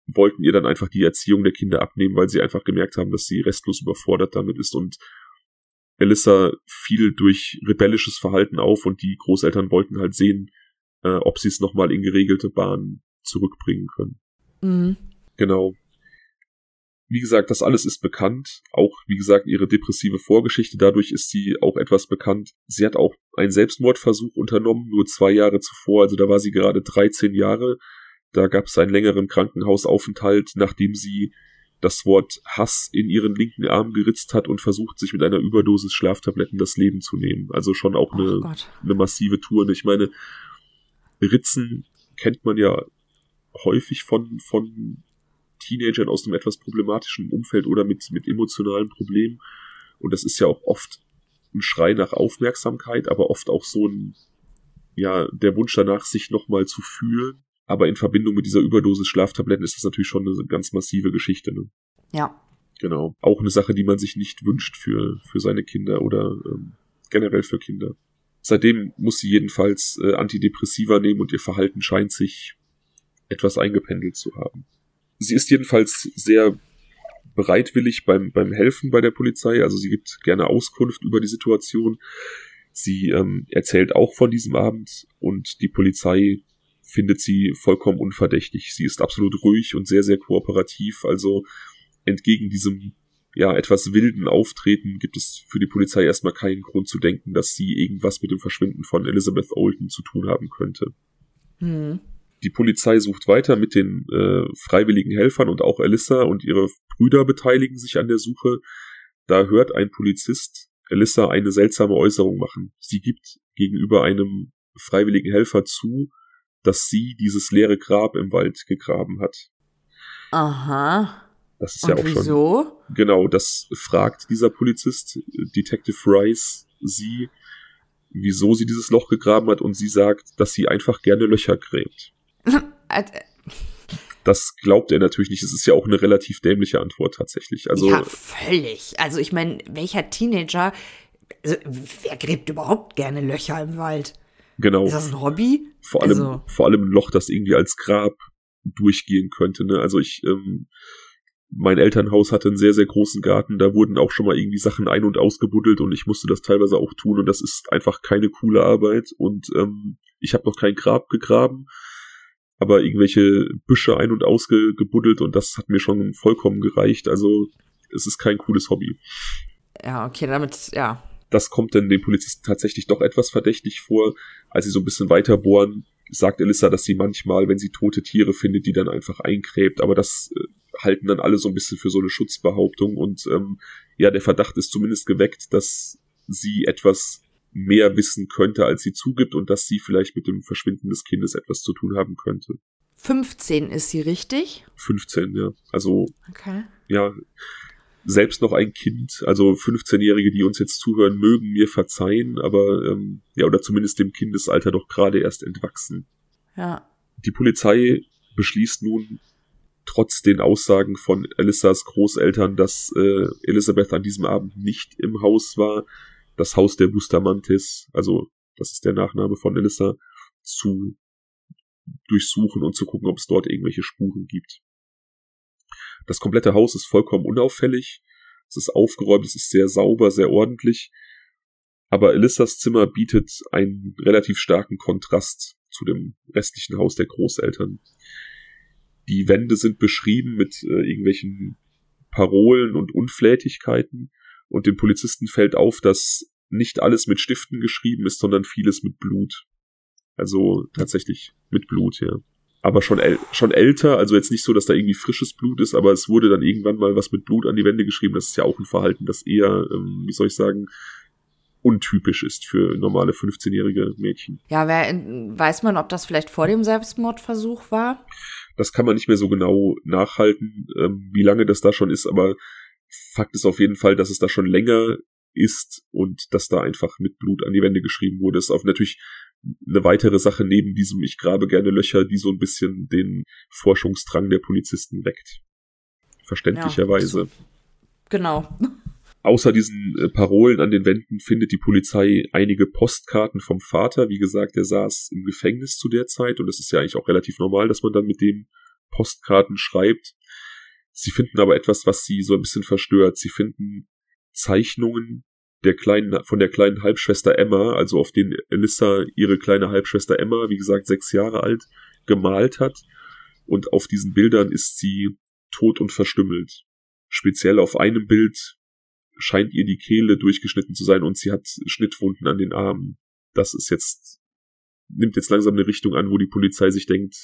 wollten ihr dann einfach die Erziehung der Kinder abnehmen, weil sie einfach gemerkt haben, dass sie restlos überfordert damit ist und Elissa fiel durch rebellisches Verhalten auf und die Großeltern wollten halt sehen, äh, ob sie es nochmal in geregelte Bahnen zurückbringen können. Mhm. Genau. Wie gesagt, das alles ist bekannt. Auch, wie gesagt, ihre depressive Vorgeschichte. Dadurch ist sie auch etwas bekannt. Sie hat auch einen Selbstmordversuch unternommen, nur zwei Jahre zuvor. Also da war sie gerade 13 Jahre. Da gab es einen längeren Krankenhausaufenthalt, nachdem sie das Wort Hass in ihren linken Arm geritzt hat und versucht, sich mit einer Überdosis Schlaftabletten das Leben zu nehmen. Also schon auch eine, eine massive Tour. Ich meine, Ritzen kennt man ja häufig von, von Teenagern aus einem etwas problematischen Umfeld oder mit, mit emotionalen Problemen. Und das ist ja auch oft ein Schrei nach Aufmerksamkeit, aber oft auch so ein, ja, der Wunsch danach, sich nochmal zu fühlen aber in Verbindung mit dieser Überdosis Schlaftabletten ist das natürlich schon eine ganz massive Geschichte. Ne? Ja. Genau. Auch eine Sache, die man sich nicht wünscht für, für seine Kinder oder ähm, generell für Kinder. Seitdem muss sie jedenfalls äh, Antidepressiva nehmen und ihr Verhalten scheint sich etwas eingependelt zu haben. Sie ist jedenfalls sehr bereitwillig beim, beim Helfen bei der Polizei, also sie gibt gerne Auskunft über die Situation. Sie ähm, erzählt auch von diesem Abend und die Polizei findet sie vollkommen unverdächtig. Sie ist absolut ruhig und sehr, sehr kooperativ. Also entgegen diesem ja etwas wilden Auftreten gibt es für die Polizei erstmal keinen Grund zu denken, dass sie irgendwas mit dem Verschwinden von Elizabeth Olden zu tun haben könnte. Hm. Die Polizei sucht weiter mit den äh, freiwilligen Helfern und auch Alyssa und ihre Brüder beteiligen sich an der Suche. Da hört ein Polizist Alyssa eine seltsame Äußerung machen. Sie gibt gegenüber einem freiwilligen Helfer zu, dass sie dieses leere Grab im Wald gegraben hat. Aha. Das ist Und ja auch wieso? schon. Genau, das fragt dieser Polizist, Detective Rice, sie, wieso sie dieses Loch gegraben hat und sie sagt, dass sie einfach gerne Löcher gräbt. das glaubt er natürlich nicht. Es ist ja auch eine relativ dämliche Antwort tatsächlich. Also ja, völlig. Also ich meine, welcher Teenager, also wer gräbt überhaupt gerne Löcher im Wald? Genau. Ist das ein Hobby? Vor allem, also. vor allem ein Loch, das irgendwie als Grab durchgehen könnte. Ne? Also ich, ähm, mein Elternhaus hatte einen sehr, sehr großen Garten, da wurden auch schon mal irgendwie Sachen ein- und ausgebuddelt und ich musste das teilweise auch tun und das ist einfach keine coole Arbeit und ähm, ich habe noch kein Grab gegraben, aber irgendwelche Büsche ein- und ausgebuddelt und das hat mir schon vollkommen gereicht. Also es ist kein cooles Hobby. Ja, okay, damit, ja, das kommt dann den Polizisten tatsächlich doch etwas verdächtig vor. Als sie so ein bisschen weiter bohren, sagt Elissa, dass sie manchmal, wenn sie tote Tiere findet, die dann einfach eingräbt. Aber das äh, halten dann alle so ein bisschen für so eine Schutzbehauptung. Und ähm, ja, der Verdacht ist zumindest geweckt, dass sie etwas mehr wissen könnte, als sie zugibt und dass sie vielleicht mit dem Verschwinden des Kindes etwas zu tun haben könnte. 15 ist sie richtig? 15, ja. Also, okay. ja, selbst noch ein Kind, also 15-Jährige, die uns jetzt zuhören, mögen mir verzeihen, aber ähm, ja, oder zumindest dem Kindesalter doch gerade erst entwachsen. Ja. Die Polizei beschließt nun, trotz den Aussagen von Alissas Großeltern, dass äh, Elisabeth an diesem Abend nicht im Haus war, das Haus der Bustamantes, also das ist der Nachname von Elissa, zu durchsuchen und zu gucken, ob es dort irgendwelche Spuren gibt. Das komplette Haus ist vollkommen unauffällig. Es ist aufgeräumt, es ist sehr sauber, sehr ordentlich. Aber Elissas Zimmer bietet einen relativ starken Kontrast zu dem restlichen Haus der Großeltern. Die Wände sind beschrieben mit äh, irgendwelchen Parolen und Unflätigkeiten und dem Polizisten fällt auf, dass nicht alles mit Stiften geschrieben ist, sondern vieles mit Blut. Also tatsächlich mit Blut, ja. Aber schon, äl schon älter, also jetzt nicht so, dass da irgendwie frisches Blut ist, aber es wurde dann irgendwann mal was mit Blut an die Wände geschrieben. Das ist ja auch ein Verhalten, das eher, ähm, wie soll ich sagen, untypisch ist für normale 15-jährige Mädchen. Ja, wer, weiß man, ob das vielleicht vor dem Selbstmordversuch war? Das kann man nicht mehr so genau nachhalten, ähm, wie lange das da schon ist, aber Fakt ist auf jeden Fall, dass es da schon länger ist und dass da einfach mit Blut an die Wände geschrieben wurde. Ist auch natürlich eine weitere Sache neben diesem Ich grabe gerne Löcher, die so ein bisschen den Forschungsdrang der Polizisten weckt. Verständlicherweise. Ja, genau. Außer diesen äh, Parolen an den Wänden findet die Polizei einige Postkarten vom Vater. Wie gesagt, der saß im Gefängnis zu der Zeit und es ist ja eigentlich auch relativ normal, dass man dann mit dem Postkarten schreibt. Sie finden aber etwas, was sie so ein bisschen verstört. Sie finden Zeichnungen der kleinen, von der kleinen Halbschwester Emma, also auf denen Elissa ihre kleine Halbschwester Emma, wie gesagt, sechs Jahre alt, gemalt hat. Und auf diesen Bildern ist sie tot und verstümmelt. Speziell auf einem Bild scheint ihr die Kehle durchgeschnitten zu sein und sie hat Schnittwunden an den Armen. Das ist jetzt, nimmt jetzt langsam eine Richtung an, wo die Polizei sich denkt,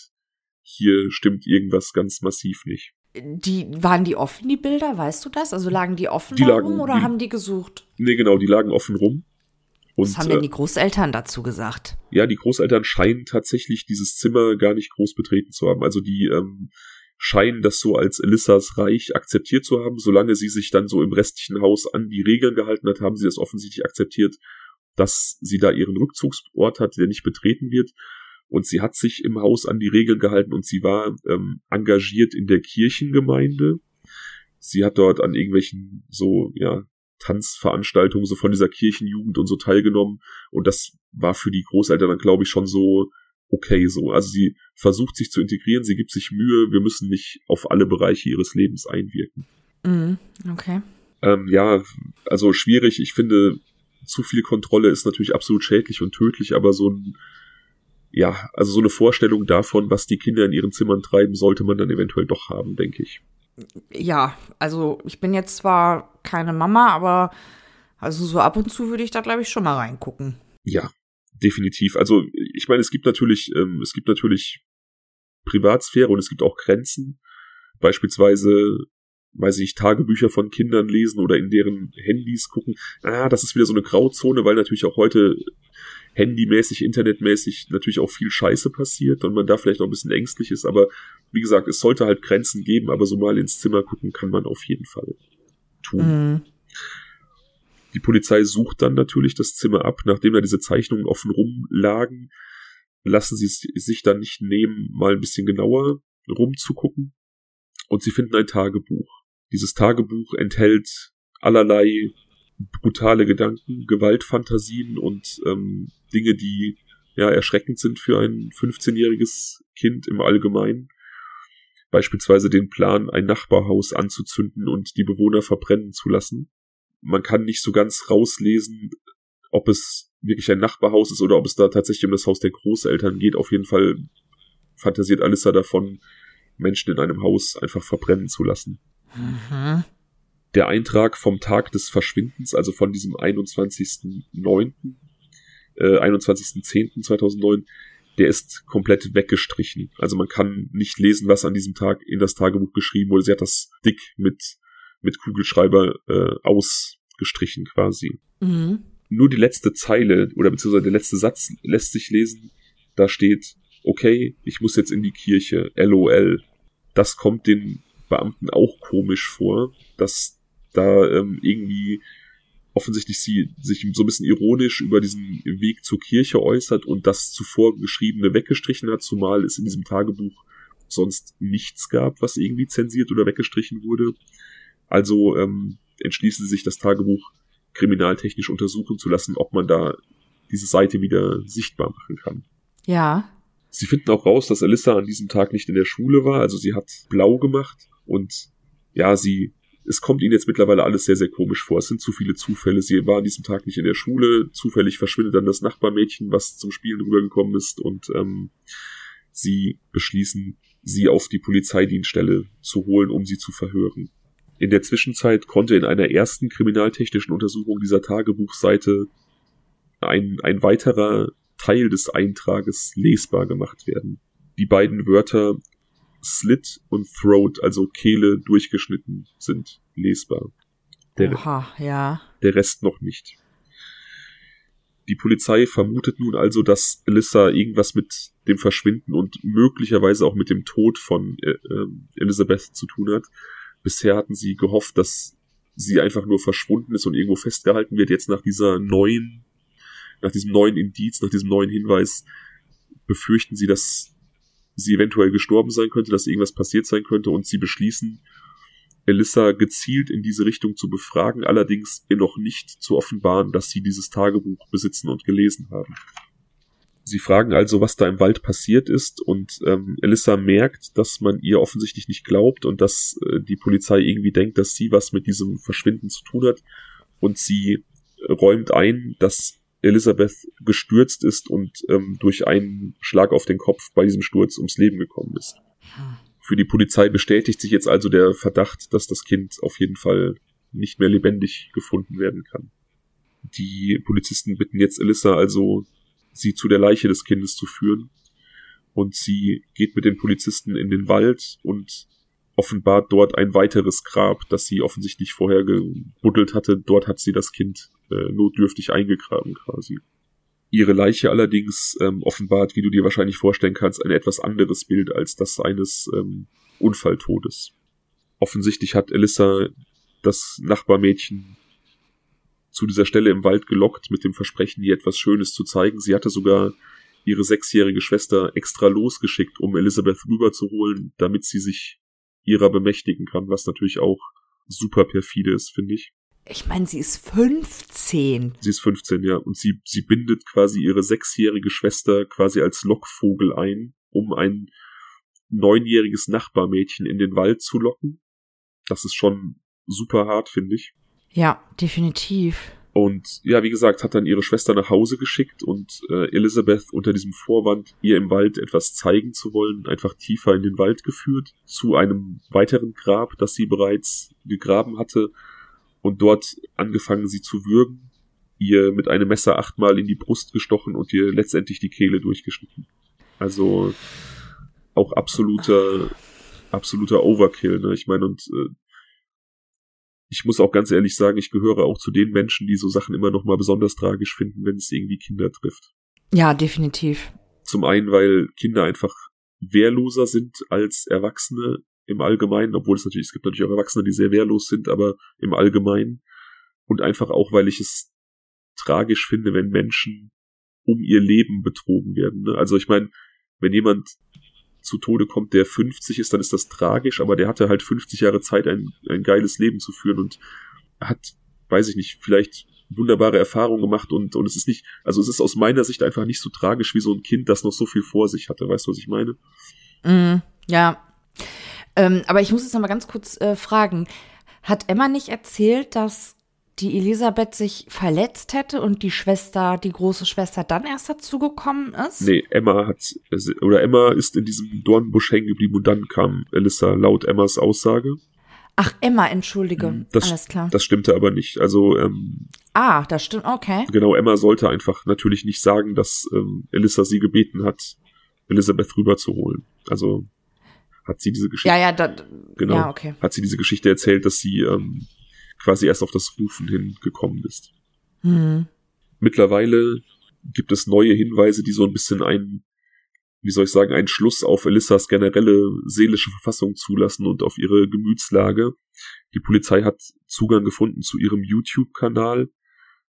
hier stimmt irgendwas ganz massiv nicht. Die, waren die offen, die Bilder? Weißt du das? Also lagen die offen die lagen, rum oder die, haben die gesucht? Nee, genau, die lagen offen rum. Und, Was haben denn äh, die Großeltern dazu gesagt? Ja, die Großeltern scheinen tatsächlich dieses Zimmer gar nicht groß betreten zu haben. Also die ähm, scheinen das so als Elissas Reich akzeptiert zu haben. Solange sie sich dann so im restlichen Haus an die Regeln gehalten hat, haben sie das offensichtlich akzeptiert, dass sie da ihren Rückzugsort hat, der nicht betreten wird. Und sie hat sich im Haus an die Regeln gehalten und sie war ähm, engagiert in der Kirchengemeinde. Sie hat dort an irgendwelchen so, ja, Tanzveranstaltungen so von dieser Kirchenjugend und so teilgenommen. Und das war für die Großeltern dann, glaube ich, schon so okay so. Also sie versucht sich zu integrieren, sie gibt sich Mühe, wir müssen nicht auf alle Bereiche ihres Lebens einwirken. Mm, okay. Ähm, ja, also schwierig. Ich finde, zu viel Kontrolle ist natürlich absolut schädlich und tödlich, aber so ein ja, also so eine Vorstellung davon, was die Kinder in ihren Zimmern treiben, sollte man dann eventuell doch haben, denke ich. Ja, also ich bin jetzt zwar keine Mama, aber also so ab und zu würde ich da glaube ich schon mal reingucken. Ja, definitiv. Also ich meine, es gibt natürlich, ähm, es gibt natürlich Privatsphäre und es gibt auch Grenzen. Beispielsweise, weiß ich, Tagebücher von Kindern lesen oder in deren Handys gucken. Ah, das ist wieder so eine Grauzone, weil natürlich auch heute handymäßig, internetmäßig natürlich auch viel Scheiße passiert und man da vielleicht auch ein bisschen ängstlich ist, aber wie gesagt, es sollte halt Grenzen geben, aber so mal ins Zimmer gucken kann man auf jeden Fall tun. Mhm. Die Polizei sucht dann natürlich das Zimmer ab, nachdem da diese Zeichnungen offen rumlagen, lassen sie es sich dann nicht nehmen, mal ein bisschen genauer rumzugucken und sie finden ein Tagebuch. Dieses Tagebuch enthält allerlei brutale Gedanken, Gewaltfantasien und ähm, Dinge, die ja erschreckend sind für ein 15-jähriges Kind im Allgemeinen. Beispielsweise den Plan, ein Nachbarhaus anzuzünden und die Bewohner verbrennen zu lassen. Man kann nicht so ganz rauslesen, ob es wirklich ein Nachbarhaus ist oder ob es da tatsächlich um das Haus der Großeltern geht. Auf jeden Fall fantasiert Alissa davon, Menschen in einem Haus einfach verbrennen zu lassen. Mhm der Eintrag vom Tag des Verschwindens, also von diesem 21.09., äh, 21.10.2009, der ist komplett weggestrichen. Also man kann nicht lesen, was an diesem Tag in das Tagebuch geschrieben wurde. Sie hat das dick mit, mit Kugelschreiber äh, ausgestrichen quasi. Mhm. Nur die letzte Zeile oder beziehungsweise der letzte Satz lässt sich lesen. Da steht, okay, ich muss jetzt in die Kirche, LOL. Das kommt den Beamten auch komisch vor, dass da ähm, irgendwie offensichtlich sie sich so ein bisschen ironisch über diesen Weg zur Kirche äußert und das zuvor geschriebene weggestrichen hat, zumal es in diesem Tagebuch sonst nichts gab, was irgendwie zensiert oder weggestrichen wurde. Also ähm, entschließen sie sich, das Tagebuch kriminaltechnisch untersuchen zu lassen, ob man da diese Seite wieder sichtbar machen kann. Ja. Sie finden auch raus, dass Alyssa an diesem Tag nicht in der Schule war, also sie hat blau gemacht und ja, sie es kommt ihnen jetzt mittlerweile alles sehr, sehr komisch vor. Es sind zu viele Zufälle. Sie war an diesem Tag nicht in der Schule. Zufällig verschwindet dann das Nachbarmädchen, was zum Spielen rübergekommen ist. Und ähm, sie beschließen, sie auf die Polizeidienststelle zu holen, um sie zu verhören. In der Zwischenzeit konnte in einer ersten kriminaltechnischen Untersuchung dieser Tagebuchseite ein, ein weiterer Teil des Eintrages lesbar gemacht werden. Die beiden Wörter Slit und Throat, also Kehle durchgeschnitten, sind lesbar. Der, Oha, ja. Der Rest noch nicht. Die Polizei vermutet nun also, dass Alyssa irgendwas mit dem Verschwinden und möglicherweise auch mit dem Tod von äh, äh, Elizabeth zu tun hat. Bisher hatten sie gehofft, dass sie einfach nur verschwunden ist und irgendwo festgehalten wird. Jetzt nach dieser neuen, nach diesem neuen Indiz, nach diesem neuen Hinweis befürchten sie, dass sie eventuell gestorben sein könnte, dass irgendwas passiert sein könnte und sie beschließen, Elissa gezielt in diese Richtung zu befragen, allerdings ihr noch nicht zu offenbaren, dass sie dieses Tagebuch besitzen und gelesen haben. Sie fragen also, was da im Wald passiert ist, und ähm, Elissa merkt, dass man ihr offensichtlich nicht glaubt und dass äh, die Polizei irgendwie denkt, dass sie was mit diesem Verschwinden zu tun hat. Und sie räumt ein, dass Elisabeth gestürzt ist und ähm, durch einen Schlag auf den Kopf bei diesem Sturz ums Leben gekommen ist. Für die Polizei bestätigt sich jetzt also der Verdacht, dass das Kind auf jeden Fall nicht mehr lebendig gefunden werden kann. Die Polizisten bitten jetzt Elissa also, sie zu der Leiche des Kindes zu führen. Und sie geht mit den Polizisten in den Wald und offenbart dort ein weiteres Grab, das sie offensichtlich vorher gebuddelt hatte. Dort hat sie das Kind äh, notdürftig eingegraben quasi. Ihre Leiche allerdings ähm, offenbart, wie du dir wahrscheinlich vorstellen kannst, ein etwas anderes Bild als das eines ähm, Unfalltodes. Offensichtlich hat Elissa das Nachbarmädchen zu dieser Stelle im Wald gelockt mit dem Versprechen, ihr etwas Schönes zu zeigen. Sie hatte sogar ihre sechsjährige Schwester extra losgeschickt, um Elizabeth rüberzuholen, damit sie sich ihrer bemächtigen kann, was natürlich auch super perfide ist, finde ich. Ich meine, sie ist 15. Sie ist 15, ja. Und sie, sie bindet quasi ihre sechsjährige Schwester quasi als Lockvogel ein, um ein neunjähriges Nachbarmädchen in den Wald zu locken. Das ist schon super hart, finde ich. Ja, definitiv. Und ja, wie gesagt, hat dann ihre Schwester nach Hause geschickt und äh, Elizabeth unter diesem Vorwand, ihr im Wald etwas zeigen zu wollen, einfach tiefer in den Wald geführt, zu einem weiteren Grab, das sie bereits gegraben hatte, und dort angefangen, sie zu würgen, ihr mit einem Messer achtmal in die Brust gestochen und ihr letztendlich die Kehle durchgeschnitten. Also auch absoluter, absoluter Overkill, ne? Ich meine, und äh, ich muss auch ganz ehrlich sagen, ich gehöre auch zu den Menschen, die so Sachen immer noch mal besonders tragisch finden, wenn es irgendwie Kinder trifft. Ja, definitiv. Zum einen, weil Kinder einfach wehrloser sind als Erwachsene im Allgemeinen, obwohl es natürlich, es gibt natürlich auch Erwachsene, die sehr wehrlos sind, aber im Allgemeinen. Und einfach auch, weil ich es tragisch finde, wenn Menschen um ihr Leben betrogen werden. Ne? Also ich meine, wenn jemand zu Tode kommt, der 50 ist, dann ist das tragisch, aber der hatte halt 50 Jahre Zeit, ein, ein geiles Leben zu führen und hat, weiß ich nicht, vielleicht wunderbare Erfahrungen gemacht und, und es ist nicht, also es ist aus meiner Sicht einfach nicht so tragisch wie so ein Kind, das noch so viel vor sich hatte. Weißt du, was ich meine? Mm, ja. Ähm, aber ich muss jetzt noch mal ganz kurz äh, fragen. Hat Emma nicht erzählt, dass die Elisabeth sich verletzt hätte und die Schwester, die große Schwester dann erst dazugekommen ist? Nee, Emma hat, oder Emma ist in diesem Dornbusch hängen geblieben und dann kam Elissa laut Emmas Aussage. Ach, Emma, entschuldige. Mhm, das, Alles klar. Das stimmte aber nicht. Also, ähm, Ah, das stimmt, okay. Genau, Emma sollte einfach natürlich nicht sagen, dass ähm, Elissa sie gebeten hat, Elisabeth rüberzuholen. Also hat sie diese Geschichte. Ja, ja, da, genau, ja, okay. Hat sie diese Geschichte erzählt, dass sie ähm, quasi erst auf das Rufen hin gekommen ist. Mhm. Mittlerweile gibt es neue Hinweise, die so ein bisschen einen, wie soll ich sagen, einen Schluss auf Elissas generelle seelische Verfassung zulassen und auf ihre Gemütslage. Die Polizei hat Zugang gefunden zu ihrem YouTube-Kanal,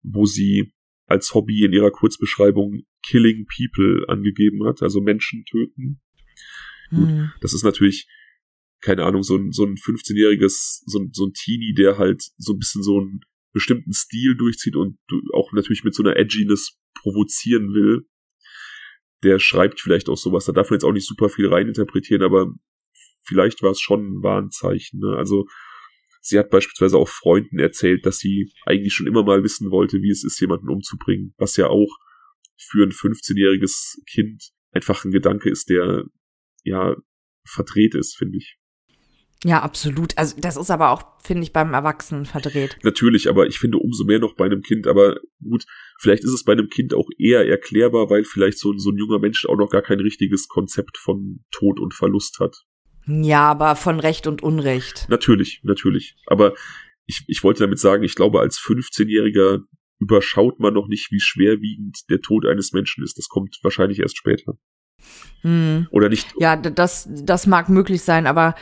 wo sie als Hobby in ihrer Kurzbeschreibung Killing People angegeben hat, also Menschen töten. Mhm. Das ist natürlich, keine Ahnung, so ein, so ein 15-jähriges, so ein, so ein Teenie, der halt so ein bisschen so einen bestimmten Stil durchzieht und auch natürlich mit so einer Edginess provozieren will. Der schreibt vielleicht auch sowas. Da darf man jetzt auch nicht super viel reininterpretieren, aber vielleicht war es schon ein Warnzeichen. Ne? Also Sie hat beispielsweise auch Freunden erzählt, dass sie eigentlich schon immer mal wissen wollte, wie es ist, jemanden umzubringen. Was ja auch für ein 15-jähriges Kind einfach ein Gedanke ist, der ja verdreht ist, finde ich. Ja, absolut. Also das ist aber auch, finde ich, beim Erwachsenen verdreht. Natürlich, aber ich finde umso mehr noch bei einem Kind. Aber gut, vielleicht ist es bei einem Kind auch eher erklärbar, weil vielleicht so, so ein junger Mensch auch noch gar kein richtiges Konzept von Tod und Verlust hat. Ja, aber von Recht und Unrecht. Natürlich, natürlich. Aber ich, ich wollte damit sagen, ich glaube, als 15-Jähriger überschaut man noch nicht, wie schwerwiegend der Tod eines Menschen ist. Das kommt wahrscheinlich erst später. Hm. Oder nicht? Ja, das, das mag möglich sein, aber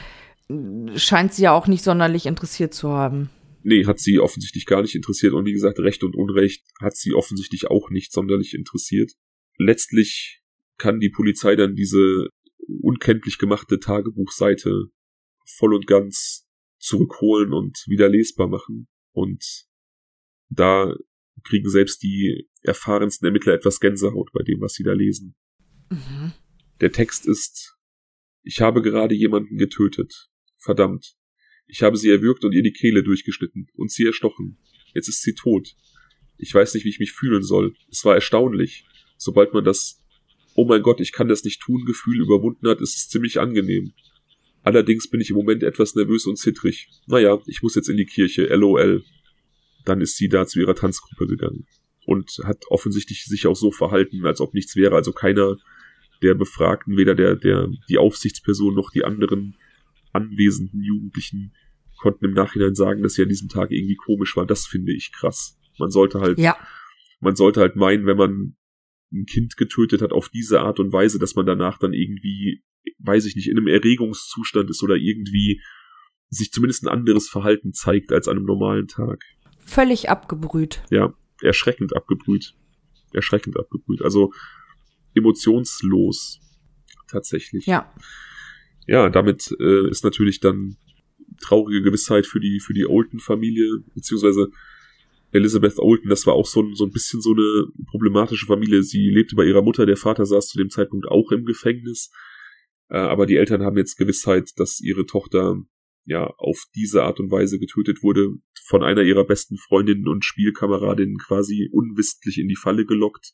scheint sie ja auch nicht sonderlich interessiert zu haben. Nee, hat sie offensichtlich gar nicht interessiert. Und wie gesagt, Recht und Unrecht hat sie offensichtlich auch nicht sonderlich interessiert. Letztlich kann die Polizei dann diese unkenntlich gemachte Tagebuchseite voll und ganz zurückholen und wieder lesbar machen. Und da kriegen selbst die erfahrensten Ermittler etwas Gänsehaut bei dem, was sie da lesen. Mhm. Der Text ist, ich habe gerade jemanden getötet. Verdammt. Ich habe sie erwürgt und ihr die Kehle durchgeschnitten und sie erstochen. Jetzt ist sie tot. Ich weiß nicht, wie ich mich fühlen soll. Es war erstaunlich. Sobald man das Oh mein Gott, ich kann das nicht tun Gefühl überwunden hat, ist es ziemlich angenehm. Allerdings bin ich im Moment etwas nervös und zittrig. Naja, ich muss jetzt in die Kirche, lol. Dann ist sie da zu ihrer Tanzgruppe gegangen und hat offensichtlich sich auch so verhalten, als ob nichts wäre. Also keiner der Befragten, weder der, der, die Aufsichtsperson noch die anderen anwesenden Jugendlichen konnten im Nachhinein sagen, dass sie an diesem Tag irgendwie komisch war. Das finde ich krass. Man sollte halt, ja. man sollte halt meinen, wenn man ein Kind getötet hat auf diese Art und Weise, dass man danach dann irgendwie, weiß ich nicht, in einem Erregungszustand ist oder irgendwie sich zumindest ein anderes Verhalten zeigt als an einem normalen Tag. Völlig abgebrüht. Ja, erschreckend abgebrüht. Erschreckend abgebrüht. Also emotionslos. Tatsächlich. Ja. Ja, damit äh, ist natürlich dann traurige Gewissheit für die, für die Olden-Familie, beziehungsweise Elizabeth Olden, das war auch so ein, so ein bisschen so eine problematische Familie. Sie lebte bei ihrer Mutter, der Vater saß zu dem Zeitpunkt auch im Gefängnis. Äh, aber die Eltern haben jetzt Gewissheit, dass ihre Tochter ja auf diese Art und Weise getötet wurde, von einer ihrer besten Freundinnen und Spielkameradinnen quasi unwissentlich in die Falle gelockt,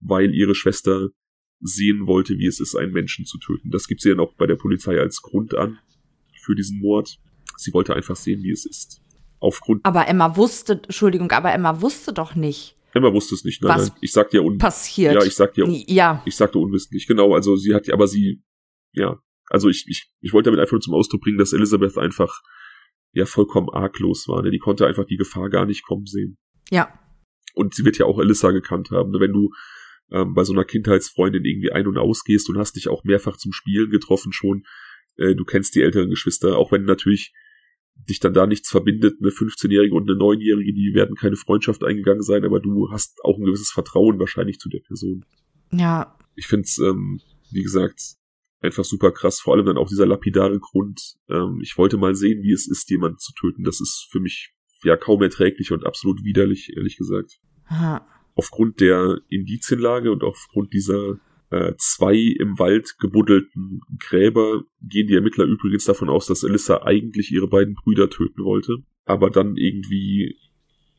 weil ihre Schwester sehen wollte, wie es ist, einen Menschen zu töten. Das gibt sie dann auch bei der Polizei als Grund an für diesen Mord. Sie wollte einfach sehen, wie es ist. Aufgrund. Aber Emma wusste, Entschuldigung, aber Emma wusste doch nicht. Emma wusste es nicht, nein, Was nein. Ich sagte ja un Passiert. Ja, ich sagte ja, Ja. ich sagte unwissentlich, genau. Also sie hat, aber sie, ja, also ich, ich, ich wollte damit einfach nur zum Ausdruck bringen, dass Elizabeth einfach ja vollkommen arglos war. Ne? Die konnte einfach die Gefahr gar nicht kommen sehen. Ja. Und sie wird ja auch Alyssa gekannt haben. Wenn du ähm, bei so einer Kindheitsfreundin irgendwie ein- und ausgehst und hast dich auch mehrfach zum Spielen getroffen schon, äh, du kennst die älteren Geschwister, auch wenn natürlich dich dann da nichts verbindet, eine 15-Jährige und eine 9-Jährige, die werden keine Freundschaft eingegangen sein, aber du hast auch ein gewisses Vertrauen wahrscheinlich zu der Person. Ja. Ich find's, ähm, wie gesagt, einfach super krass, vor allem dann auch dieser lapidare Grund. Ähm, ich wollte mal sehen, wie es ist, jemanden zu töten. Das ist für mich ja kaum erträglich und absolut widerlich, ehrlich gesagt. Aha. Aufgrund der Indizienlage und aufgrund dieser äh, zwei im Wald gebuddelten Gräber gehen die Ermittler übrigens davon aus, dass Alyssa eigentlich ihre beiden Brüder töten wollte, aber dann irgendwie,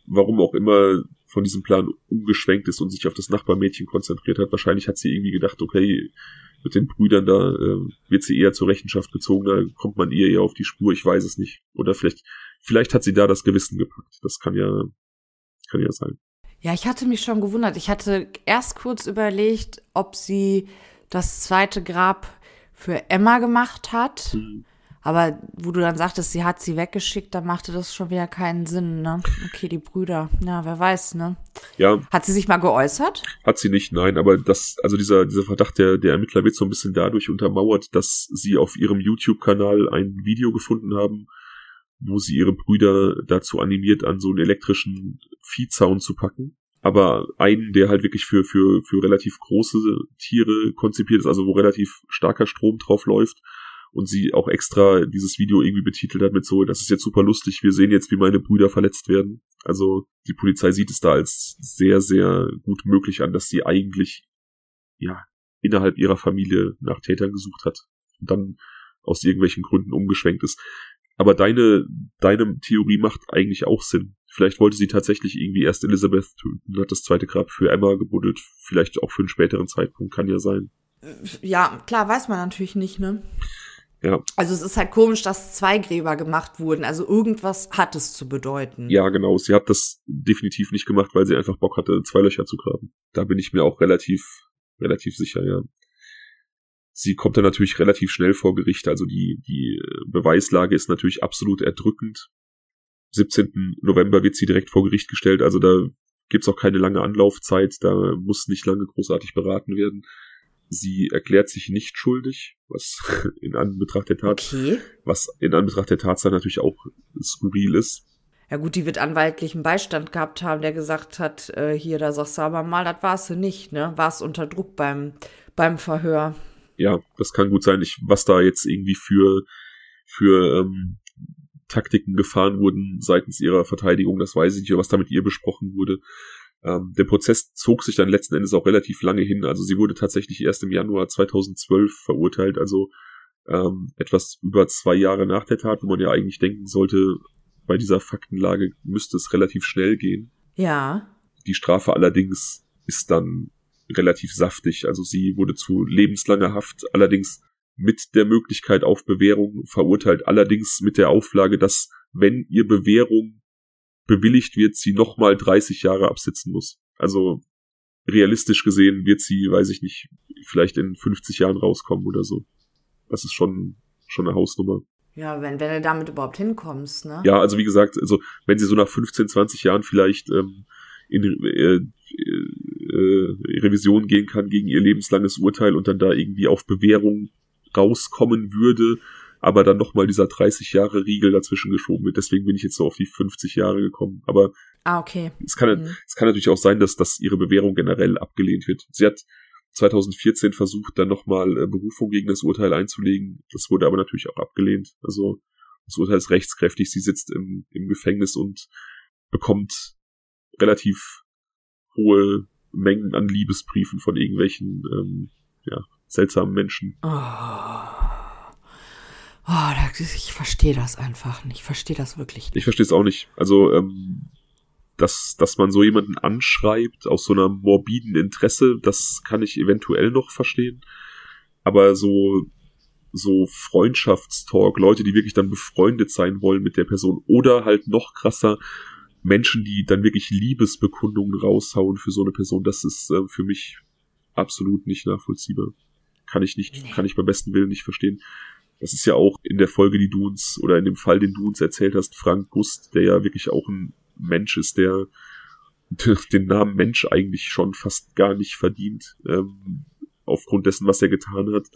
warum auch immer, von diesem Plan umgeschwenkt ist und sich auf das Nachbarmädchen konzentriert hat. Wahrscheinlich hat sie irgendwie gedacht, okay, mit den Brüdern da äh, wird sie eher zur Rechenschaft gezogen, da kommt man ihr eher auf die Spur, ich weiß es nicht. Oder vielleicht, vielleicht hat sie da das Gewissen gepackt. Das kann ja, kann ja sein. Ja, ich hatte mich schon gewundert. Ich hatte erst kurz überlegt, ob sie das zweite Grab für Emma gemacht hat. Hm. Aber wo du dann sagtest, sie hat sie weggeschickt, dann machte das schon wieder keinen Sinn, ne? Okay, die Brüder. Ja, wer weiß, ne? Ja, Hat sie sich mal geäußert? Hat sie nicht, nein, aber das, also dieser, dieser Verdacht der, der Ermittler wird so ein bisschen dadurch untermauert, dass sie auf ihrem YouTube-Kanal ein Video gefunden haben, wo sie ihre Brüder dazu animiert, an so einen elektrischen Viehzaun zu packen. Aber einen, der halt wirklich für, für, für relativ große Tiere konzipiert ist, also wo relativ starker Strom drauf läuft und sie auch extra dieses Video irgendwie betitelt hat mit so, das ist jetzt super lustig, wir sehen jetzt, wie meine Brüder verletzt werden. Also die Polizei sieht es da als sehr, sehr gut möglich an, dass sie eigentlich, ja, innerhalb ihrer Familie nach Tätern gesucht hat und dann aus irgendwelchen Gründen umgeschwenkt ist. Aber deine, deine Theorie macht eigentlich auch Sinn. Vielleicht wollte sie tatsächlich irgendwie erst Elizabeth töten und hat das zweite Grab für Emma gebuddelt. Vielleicht auch für einen späteren Zeitpunkt, kann ja sein. Ja, klar, weiß man natürlich nicht, ne? Ja. Also es ist halt komisch, dass zwei Gräber gemacht wurden. Also irgendwas hat es zu bedeuten. Ja, genau. Sie hat das definitiv nicht gemacht, weil sie einfach Bock hatte, zwei Löcher zu graben. Da bin ich mir auch relativ, relativ sicher, ja. Sie kommt dann natürlich relativ schnell vor Gericht, also die, die Beweislage ist natürlich absolut erdrückend. 17. November wird sie direkt vor Gericht gestellt, also da gibt's auch keine lange Anlaufzeit, da muss nicht lange großartig beraten werden. Sie erklärt sich nicht schuldig, was in Anbetracht der Tat, Okay. was in Anbetracht der Tatsache natürlich auch skurril ist. Ja gut, die wird anwaltlichen Beistand gehabt haben, der gesagt hat, äh, hier, da sagst du aber mal, das warst du nicht, ne? Warst unter Druck beim, beim Verhör. Ja, das kann gut sein. Ich, was da jetzt irgendwie für, für ähm, Taktiken gefahren wurden seitens ihrer Verteidigung, das weiß ich nicht, was da mit ihr besprochen wurde. Ähm, der Prozess zog sich dann letzten Endes auch relativ lange hin. Also sie wurde tatsächlich erst im Januar 2012 verurteilt, also ähm, etwas über zwei Jahre nach der Tat, wo man ja eigentlich denken sollte, bei dieser Faktenlage müsste es relativ schnell gehen. Ja. Die Strafe allerdings ist dann relativ saftig. Also sie wurde zu lebenslanger Haft, allerdings mit der Möglichkeit auf Bewährung verurteilt, allerdings mit der Auflage, dass wenn ihr Bewährung bewilligt wird, sie nochmal 30 Jahre absitzen muss. Also realistisch gesehen wird sie, weiß ich nicht, vielleicht in 50 Jahren rauskommen oder so. Das ist schon, schon eine Hausnummer. Ja, wenn, wenn du damit überhaupt hinkommst, ne? Ja, also wie gesagt, also wenn sie so nach 15, 20 Jahren vielleicht ähm, in äh, äh, Revision gehen kann gegen ihr lebenslanges Urteil und dann da irgendwie auf Bewährung rauskommen würde, aber dann nochmal dieser 30 Jahre Riegel dazwischen geschoben wird. Deswegen bin ich jetzt so auf die 50 Jahre gekommen. Aber Ah, okay. es kann, Mhm. es kann natürlich auch sein, dass, dass ihre Bewährung generell abgelehnt wird. Sie hat 2014 versucht, dann nochmal äh, Berufung gegen das Urteil einzulegen. Das wurde aber natürlich auch abgelehnt. Also das Urteil ist rechtskräftig. Sie sitzt im, im Gefängnis und bekommt relativ hohe Mengen an Liebesbriefen von irgendwelchen ähm, ja, seltsamen Menschen. Oh. Oh, ich verstehe das einfach nicht. Ich verstehe das wirklich nicht. Ich verstehe es auch nicht. Also, ähm, dass, dass man so jemanden anschreibt aus so einer morbiden Interesse, das kann ich eventuell noch verstehen. Aber so, so Freundschaftstalk, Leute, die wirklich dann befreundet sein wollen mit der Person oder halt noch krasser, Menschen, die dann wirklich Liebesbekundungen raushauen für so eine Person, das ist äh, für mich absolut nicht nachvollziehbar. Kann ich nicht, Nee. kann ich beim besten Willen nicht verstehen. Das ist ja auch in der Folge, die du uns, oder in dem Fall, den du uns erzählt hast, Frank Gust, der ja wirklich auch ein Mensch ist, der den Namen Mensch eigentlich schon fast gar nicht verdient, ähm, aufgrund dessen, was er getan hat,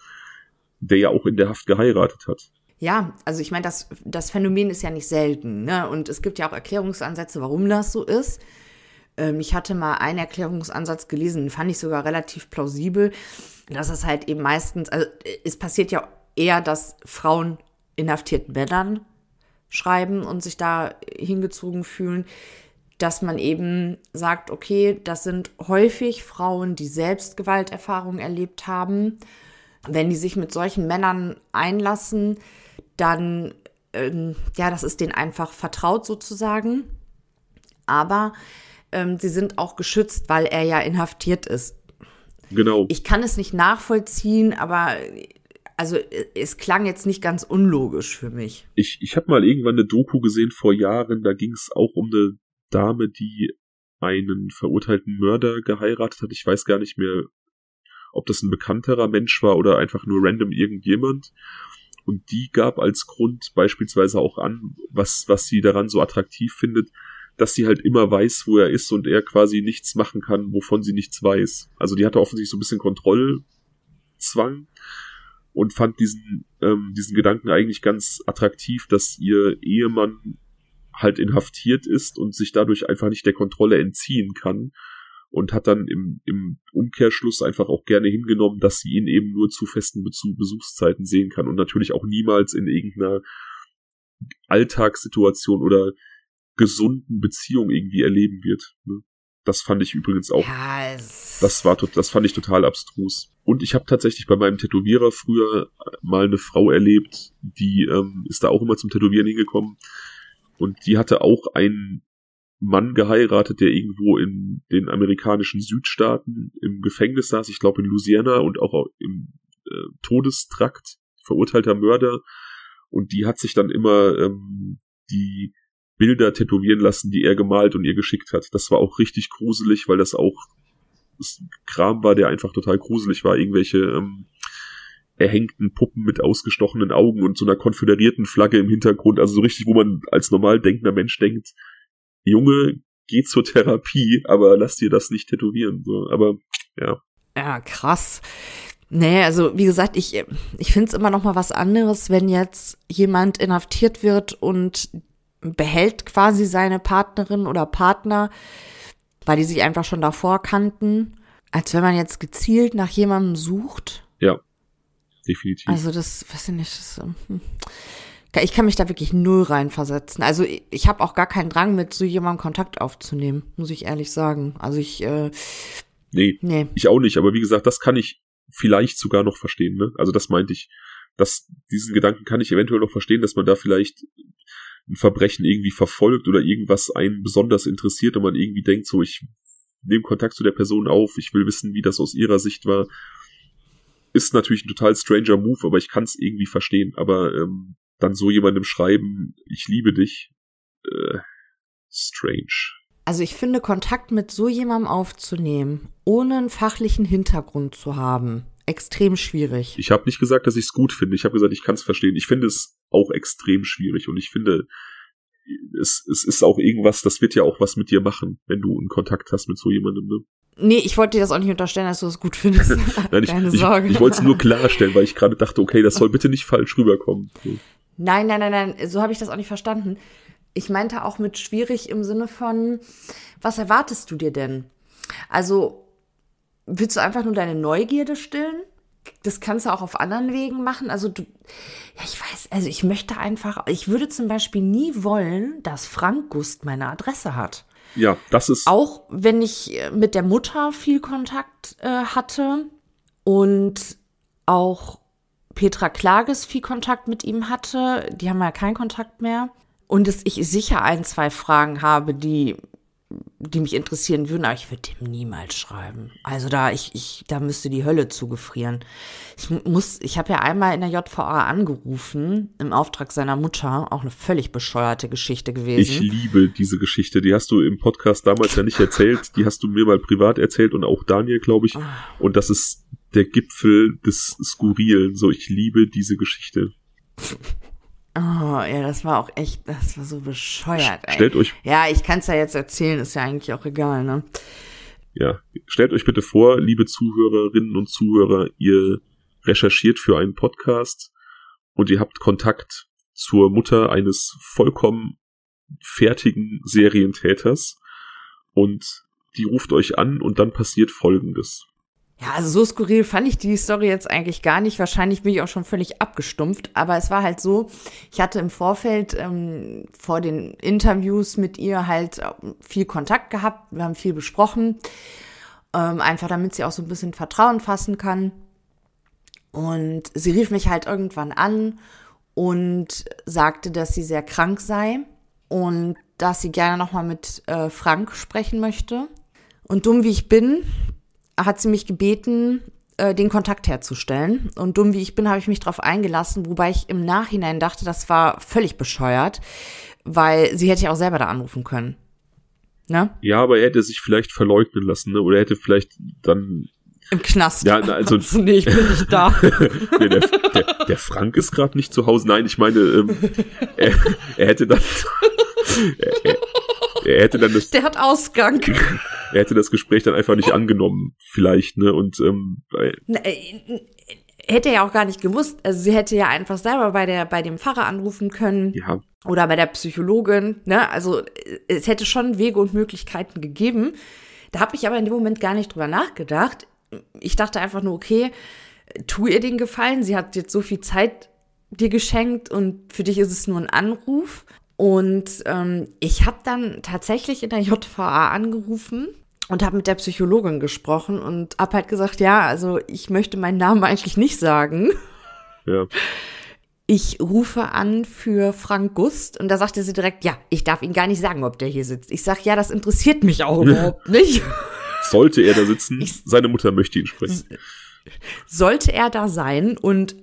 der ja auch in der Haft geheiratet hat. Ja, also ich meine, das, das Phänomen ist ja nicht selten, ne? Und es gibt ja auch Erklärungsansätze, warum das so ist. Ähm, ich hatte mal einen Erklärungsansatz gelesen, den fand ich sogar relativ plausibel, dass es halt eben meistens, also äh, es passiert ja eher, dass Frauen inhaftierten Männern schreiben und sich da hingezogen fühlen, dass man eben sagt, okay, das sind häufig Frauen, die selbst Gewalterfahrungen erlebt haben. Wenn die sich mit solchen Männern einlassen, dann, ähm, ja, das ist denen einfach vertraut sozusagen. Aber ähm, sie sind auch geschützt, weil er ja inhaftiert ist. Genau. Ich kann es nicht nachvollziehen, aber also es klang jetzt nicht ganz unlogisch für mich. Ich, ich habe mal irgendwann eine Doku gesehen vor Jahren, da ging es auch um eine Dame, die einen verurteilten Mörder geheiratet hat. Ich weiß gar nicht mehr, ob das ein bekannterer Mensch war oder einfach nur random irgendjemand. Und die gab als Grund beispielsweise auch an, was, was sie daran so attraktiv findet, dass sie halt immer weiß, wo er ist und er quasi nichts machen kann, wovon sie nichts weiß. Also die hatte offensichtlich so ein bisschen Kontrollzwang und fand diesen, ähm, diesen Gedanken eigentlich ganz attraktiv, dass ihr Ehemann halt inhaftiert ist und sich dadurch einfach nicht der Kontrolle entziehen kann und hat dann im, im Umkehrschluss einfach auch gerne hingenommen, dass sie ihn eben nur zu festen Besuchszeiten sehen kann und natürlich auch niemals in irgendeiner Alltagssituation oder gesunden Beziehung irgendwie erleben wird. Ne? Das fand ich übrigens auch Ja, es das war das fand ich total abstrus. Und ich habe tatsächlich bei meinem Tätowierer früher mal eine Frau erlebt, die ähm, ist da auch immer zum Tätowieren hingekommen und die hatte auch einen Mann geheiratet, der irgendwo in den amerikanischen Südstaaten im Gefängnis saß, ich glaube in Louisiana und auch im äh, Todestrakt verurteilter Mörder. Und die hat sich dann immer ähm, die Bilder tätowieren lassen, die er gemalt und ihr geschickt hat. Das war auch richtig gruselig, weil das auch Kram war, der einfach total gruselig war. Irgendwelche ähm, erhängten Puppen mit ausgestochenen Augen und so einer konföderierten Flagge im Hintergrund. Also so richtig, wo man als normal denkender Mensch denkt, Junge, geh zur Therapie, aber lass dir das nicht tätowieren. So. Aber ja. Ja, krass. Nee, also wie gesagt, ich, ich finde es immer noch mal was anderes, wenn jetzt jemand inhaftiert wird und behält quasi seine Partnerin oder Partner, weil die sich einfach schon davor kannten, als wenn man jetzt gezielt nach jemandem sucht. Ja, definitiv. Also das, weiß ich nicht, das, hm. Ich kann mich da wirklich null reinversetzen. Also ich, habe auch gar keinen Drang, mit so jemandem Kontakt aufzunehmen, muss ich ehrlich sagen. Also ich, äh, nee, nee, ich auch nicht. Aber wie gesagt, das kann ich vielleicht sogar noch verstehen. Ne? Also das meinte ich, dass diesen Gedanken kann ich eventuell noch verstehen, dass man da vielleicht ein Verbrechen irgendwie verfolgt oder irgendwas einen besonders interessiert und man irgendwie denkt, so ich nehme Kontakt zu der Person auf, ich will wissen, wie das aus ihrer Sicht war. Ist natürlich ein total stranger Move, aber ich kann es irgendwie verstehen. Aber ähm, dann so jemandem schreiben, ich liebe dich, äh, strange. Also ich finde, Kontakt mit so jemandem aufzunehmen, ohne einen fachlichen Hintergrund zu haben, extrem schwierig. Ich habe nicht gesagt, dass ich es gut finde. Ich habe gesagt, ich kann es verstehen. Ich finde es auch extrem schwierig und ich finde, es, es ist auch irgendwas, das wird ja auch was mit dir machen, wenn du einen Kontakt hast mit so jemandem. Ne? Nee, ich wollte dir das auch nicht unterstellen, dass du es gut findest. Nein, ich, Keine Sorge. Ich, ich wollte es nur klarstellen, weil ich gerade dachte, okay, das soll bitte nicht falsch rüberkommen. So. Nein, nein, nein, nein, so habe ich das auch nicht verstanden. Ich meinte auch mit schwierig im Sinne von, was erwartest du dir denn? Also, willst du einfach nur deine Neugierde stillen? Das kannst du auch auf anderen Wegen machen. Also du, ja, ich weiß, also ich möchte einfach, ich würde zum Beispiel nie wollen, dass Frank Gust meine Adresse hat. Ja, das ist. Auch wenn ich äh, mit der Mutter viel Kontakt äh, hatte und auch Petra Klages viel Kontakt mit ihm hatte, die haben ja keinen Kontakt mehr. Und dass ich sicher ein, zwei Fragen habe, die die mich interessieren würden, aber ich würde dem niemals schreiben. Also da ich, ich da müsste die Hölle zugefrieren. Ich muss, ich habe ja einmal in der JVA angerufen im Auftrag seiner Mutter, auch eine völlig bescheuerte Geschichte gewesen. Ich liebe diese Geschichte. Die hast du im Podcast damals ja nicht erzählt. Die hast du mir mal privat erzählt und auch Daniel, glaube ich. Ah. Und das ist der Gipfel des Skurrilen. So, ich liebe diese Geschichte. Oh, ja, das war auch echt, das war so bescheuert. Ey. Stellt euch. Ja, ich kann es ja jetzt erzählen, ist ja eigentlich auch egal, ne? Ja, stellt euch bitte vor, liebe Zuhörerinnen und Zuhörer, ihr recherchiert für einen Podcast und ihr habt Kontakt zur Mutter eines vollkommen fertigen Serientäters und die ruft euch an und dann passiert Folgendes. Ja, also so skurril fand ich die Story jetzt eigentlich gar nicht. Wahrscheinlich bin ich auch schon völlig abgestumpft. Aber es war halt so, ich hatte im Vorfeld ähm, vor den Interviews mit ihr halt äh, viel Kontakt gehabt. Wir haben viel besprochen. Ähm, einfach damit sie auch so ein bisschen Vertrauen fassen kann. Und sie rief mich halt irgendwann an und sagte, dass sie sehr krank sei und dass sie gerne nochmal mit äh, Frank sprechen möchte. Und dumm wie ich bin, hat sie mich gebeten, äh, den Kontakt herzustellen. Und dumm wie ich bin, habe ich mich darauf eingelassen, wobei ich im Nachhinein dachte, das war völlig bescheuert, weil sie hätte ja auch selber da anrufen können. Ne? Ja, aber er hätte sich vielleicht verleugnen lassen, ne? Oder er hätte vielleicht dann im Knast. Ja, also, also nee, ich bin nicht da. nee, der, der, der, Frank ist gerade nicht zu Hause. Nein, ich meine, ähm, er, er hätte dann er, er, hätte dann das. Der hat Ausgang. er hätte das Gespräch dann einfach nicht angenommen, vielleicht, ne? Und ähm, äh, hätte er ja auch gar nicht gewusst. Also sie hätte ja einfach selber bei der bei dem Pfarrer anrufen können. Ja. Oder bei der Psychologin. Ne? Also es hätte schon Wege und Möglichkeiten gegeben. Da habe ich aber in dem Moment gar nicht drüber nachgedacht. Ich dachte einfach nur, okay, tu ihr den Gefallen. Sie hat jetzt so viel Zeit dir geschenkt und für dich ist es nur ein Anruf. Und ähm, ich habe dann tatsächlich in der JVA angerufen und habe mit der Psychologin gesprochen und habe halt gesagt, ja, also ich möchte meinen Namen eigentlich nicht sagen. Ja. Ich rufe an für Frank Gust und da sagte sie direkt, ja, ich darf Ihnen gar nicht sagen, ob der hier sitzt. Ich sag, ja, das interessiert mich auch überhaupt nicht. Sollte er da sitzen, ich, seine Mutter möchte ihn sprechen. Sollte er da sein und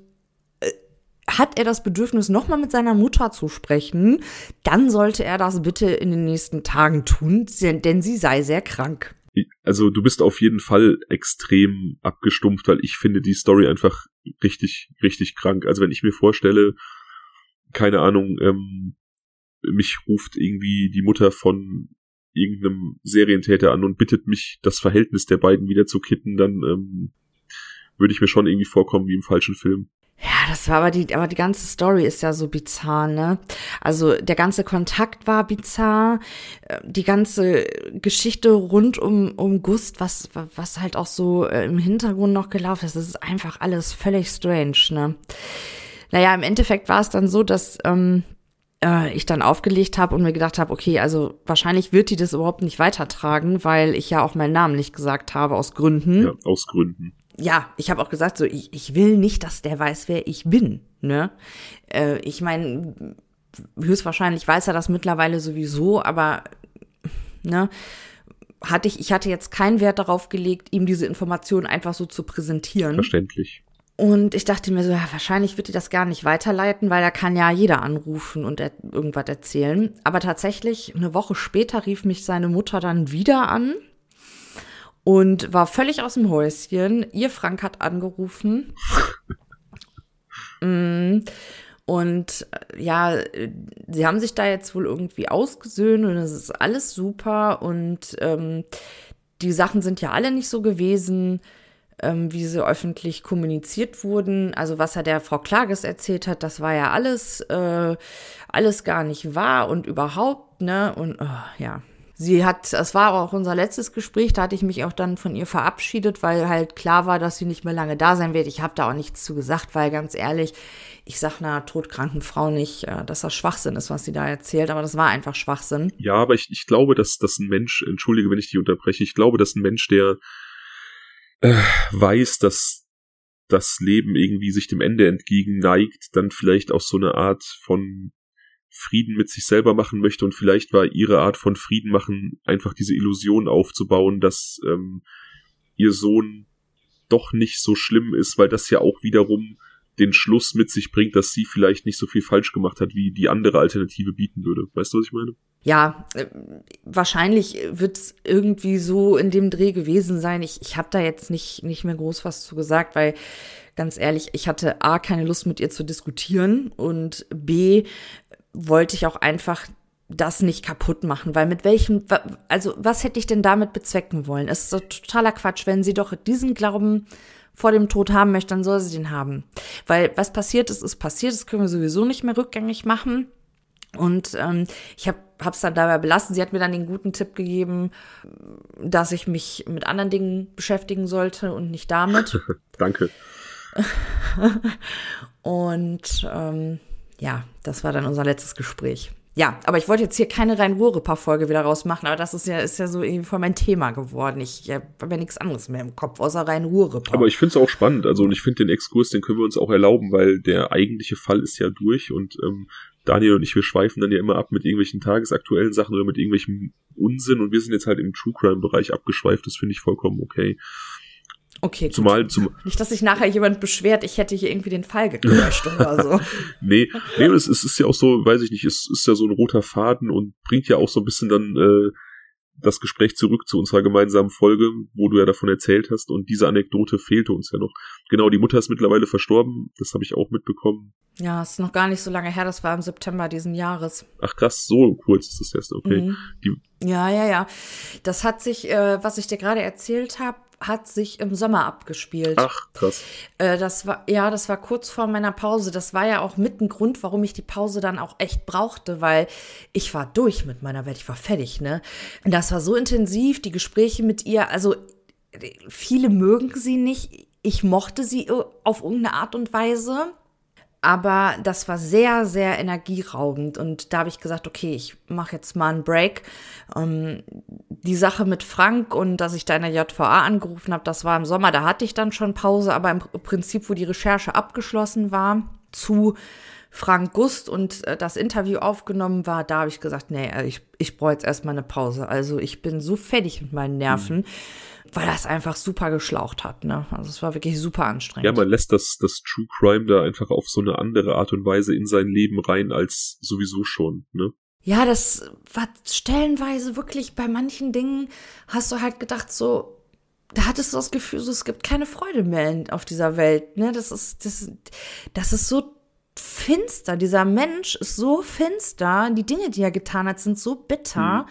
hat er das Bedürfnis, nochmal mit seiner Mutter zu sprechen, dann sollte er das bitte in den nächsten Tagen tun, denn sie sei sehr krank. Also du bist auf jeden Fall extrem abgestumpft, weil ich finde die Story einfach richtig, richtig krank. Also wenn ich mir vorstelle, keine Ahnung, ähm, mich ruft irgendwie die Mutter von irgendeinem Serientäter an und bittet mich, das Verhältnis der beiden wieder zu kitten, dann ähm, würde ich mir schon irgendwie vorkommen wie im falschen Film. Ja, das war aber die, aber die ganze Story ist ja so bizarr, ne? Also der ganze Kontakt war bizarr, äh, die ganze Geschichte rund um, um Gust, was, was halt auch so äh, im Hintergrund noch gelaufen ist, das ist einfach alles völlig strange, ne? Naja, im Endeffekt war es dann so, dass ähm, äh, ich dann aufgelegt habe und mir gedacht habe, okay, also wahrscheinlich wird die das überhaupt nicht weitertragen, weil ich ja auch meinen Namen nicht gesagt habe aus Gründen. Ja, aus Gründen. Ja, ich habe auch gesagt, so ich, ich will nicht, dass der weiß, wer ich bin. Ne? Äh, ich meine, höchstwahrscheinlich weiß er das mittlerweile sowieso, aber ne, hatte ich, ich hatte jetzt keinen Wert darauf gelegt, ihm diese Informationen einfach so zu präsentieren. Verständlich. Und ich dachte mir so, ja, wahrscheinlich wird die das gar nicht weiterleiten, weil da kann ja jeder anrufen und er irgendwas erzählen. Aber tatsächlich, eine Woche später rief mich seine Mutter dann wieder an und war völlig aus dem Häuschen. Ihr Frank hat angerufen. mm. Und äh, ja, sie haben sich da jetzt wohl irgendwie ausgesöhnt und es ist alles super und ähm, die Sachen sind ja alle nicht so gewesen ähm, wie sie öffentlich kommuniziert wurden. Also was er der Frau Klages erzählt hat, das war ja alles, äh, alles gar nicht wahr und überhaupt, ne? Und oh, ja. Sie hat, es war auch unser letztes Gespräch, da hatte ich mich auch dann von ihr verabschiedet, weil halt klar war, dass sie nicht mehr lange da sein wird. Ich habe da auch nichts zu gesagt, weil ganz ehrlich, ich sag einer todkranken Frau nicht, äh, dass das Schwachsinn ist, was sie da erzählt, aber das war einfach Schwachsinn. Ja, aber ich, ich glaube, dass, dass ein Mensch, entschuldige, wenn ich dich unterbreche, ich glaube, dass ein Mensch, der äh, weiß, dass das Leben irgendwie sich dem Ende entgegen neigt, dann vielleicht auch so eine Art von Frieden mit sich selber machen möchte und vielleicht war ihre Art von Frieden machen einfach diese Illusion aufzubauen, dass ähm, ihr Sohn doch nicht so schlimm ist, weil das ja auch wiederum den Schluss mit sich bringt, dass sie vielleicht nicht so viel falsch gemacht hat, wie die andere Alternative bieten würde. Weißt du, was ich meine? Ja, äh, wahrscheinlich wird es irgendwie so in dem Dreh gewesen sein. Ich, ich habe da jetzt nicht, nicht mehr groß was zu gesagt, weil ganz ehrlich, ich hatte A, keine Lust mit ihr zu diskutieren und B, wollte ich auch einfach das nicht kaputt machen, weil mit welchem, also was hätte ich denn damit bezwecken wollen? Es ist so totaler Quatsch, wenn sie doch diesen Glauben vor dem Tod haben möchte, dann soll sie den haben. Weil was passiert ist, ist passiert, das können wir sowieso nicht mehr rückgängig machen. Und ähm, ich habe es dann dabei belassen. Sie hat mir dann den guten Tipp gegeben, dass ich mich mit anderen Dingen beschäftigen sollte und nicht damit. Danke. und ähm, ja, das war dann unser letztes Gespräch. Ja, aber ich wollte jetzt hier keine rein Ruhrreper-Folge wieder rausmachen, aber das ist ja, ist ja so irgendwie voll mein Thema geworden. Ich habe ja nichts anderes mehr im Kopf, außer rein Ruhrreper. Aber ich finde es auch spannend, also und ich finde den Exkurs, den können wir uns auch erlauben, weil der eigentliche Fall ist ja durch und ähm, Daniel und ich, wir schweifen dann ja immer ab mit irgendwelchen tagesaktuellen Sachen oder mit irgendwelchem Unsinn und wir sind jetzt halt im True Crime-Bereich abgeschweift, das finde ich vollkommen okay. Okay. Zumal zum nicht, dass sich nachher jemand beschwert, ich hätte hier irgendwie den Fall gelöscht oder so. nee, nee, es, es ist ja auch so, weiß ich nicht, es ist ja so ein roter Faden und bringt ja auch so ein bisschen dann äh, das Gespräch zurück zu unserer gemeinsamen Folge, wo du ja davon erzählt hast und diese Anekdote fehlte uns ja noch. Genau, die Mutter ist mittlerweile verstorben, das habe ich auch mitbekommen. Ja, ist noch gar nicht so lange her, das war im September diesen Jahres. Ach krass, so kurz ist das erst, okay. Mhm. Ja, ja, ja. Das hat sich, äh, was ich dir gerade erzählt habe, hat sich im Sommer abgespielt. Ach, krass. Äh, das war, ja, das war kurz vor meiner Pause. Das war ja auch mit ein Grund, warum ich die Pause dann auch echt brauchte, weil ich war durch mit meiner Welt. Ich war fertig, ne? Das war so intensiv, die Gespräche mit ihr. Also, viele mögen sie nicht. Ich mochte sie auf irgendeine Art und Weise. Aber das war sehr, sehr energieraubend. Und da habe ich gesagt, okay, ich mache jetzt mal einen Break. Ähm, die Sache mit Frank und dass ich da in der JVA angerufen habe, das war im Sommer, da hatte ich dann schon Pause, aber im Prinzip, wo die Recherche abgeschlossen war zu Frank Gust und äh, das Interview aufgenommen war, da habe ich gesagt, nee, äh, ich, ich brauche jetzt erstmal eine Pause. Also ich bin so fertig mit meinen Nerven. Mhm weil das einfach super geschlaucht hat, ne? Also es war wirklich super anstrengend. Ja, man lässt das, das True Crime da einfach auf so eine andere Art und Weise in sein Leben rein als sowieso schon, ne? Ja, das war stellenweise wirklich bei manchen Dingen hast du halt gedacht so, da hattest du das Gefühl, so, es gibt keine Freude mehr auf dieser Welt, ne? Das ist, das, das ist so finster. Dieser Mensch ist so finster. Die Dinge, die er getan hat, sind so bitter. Mhm.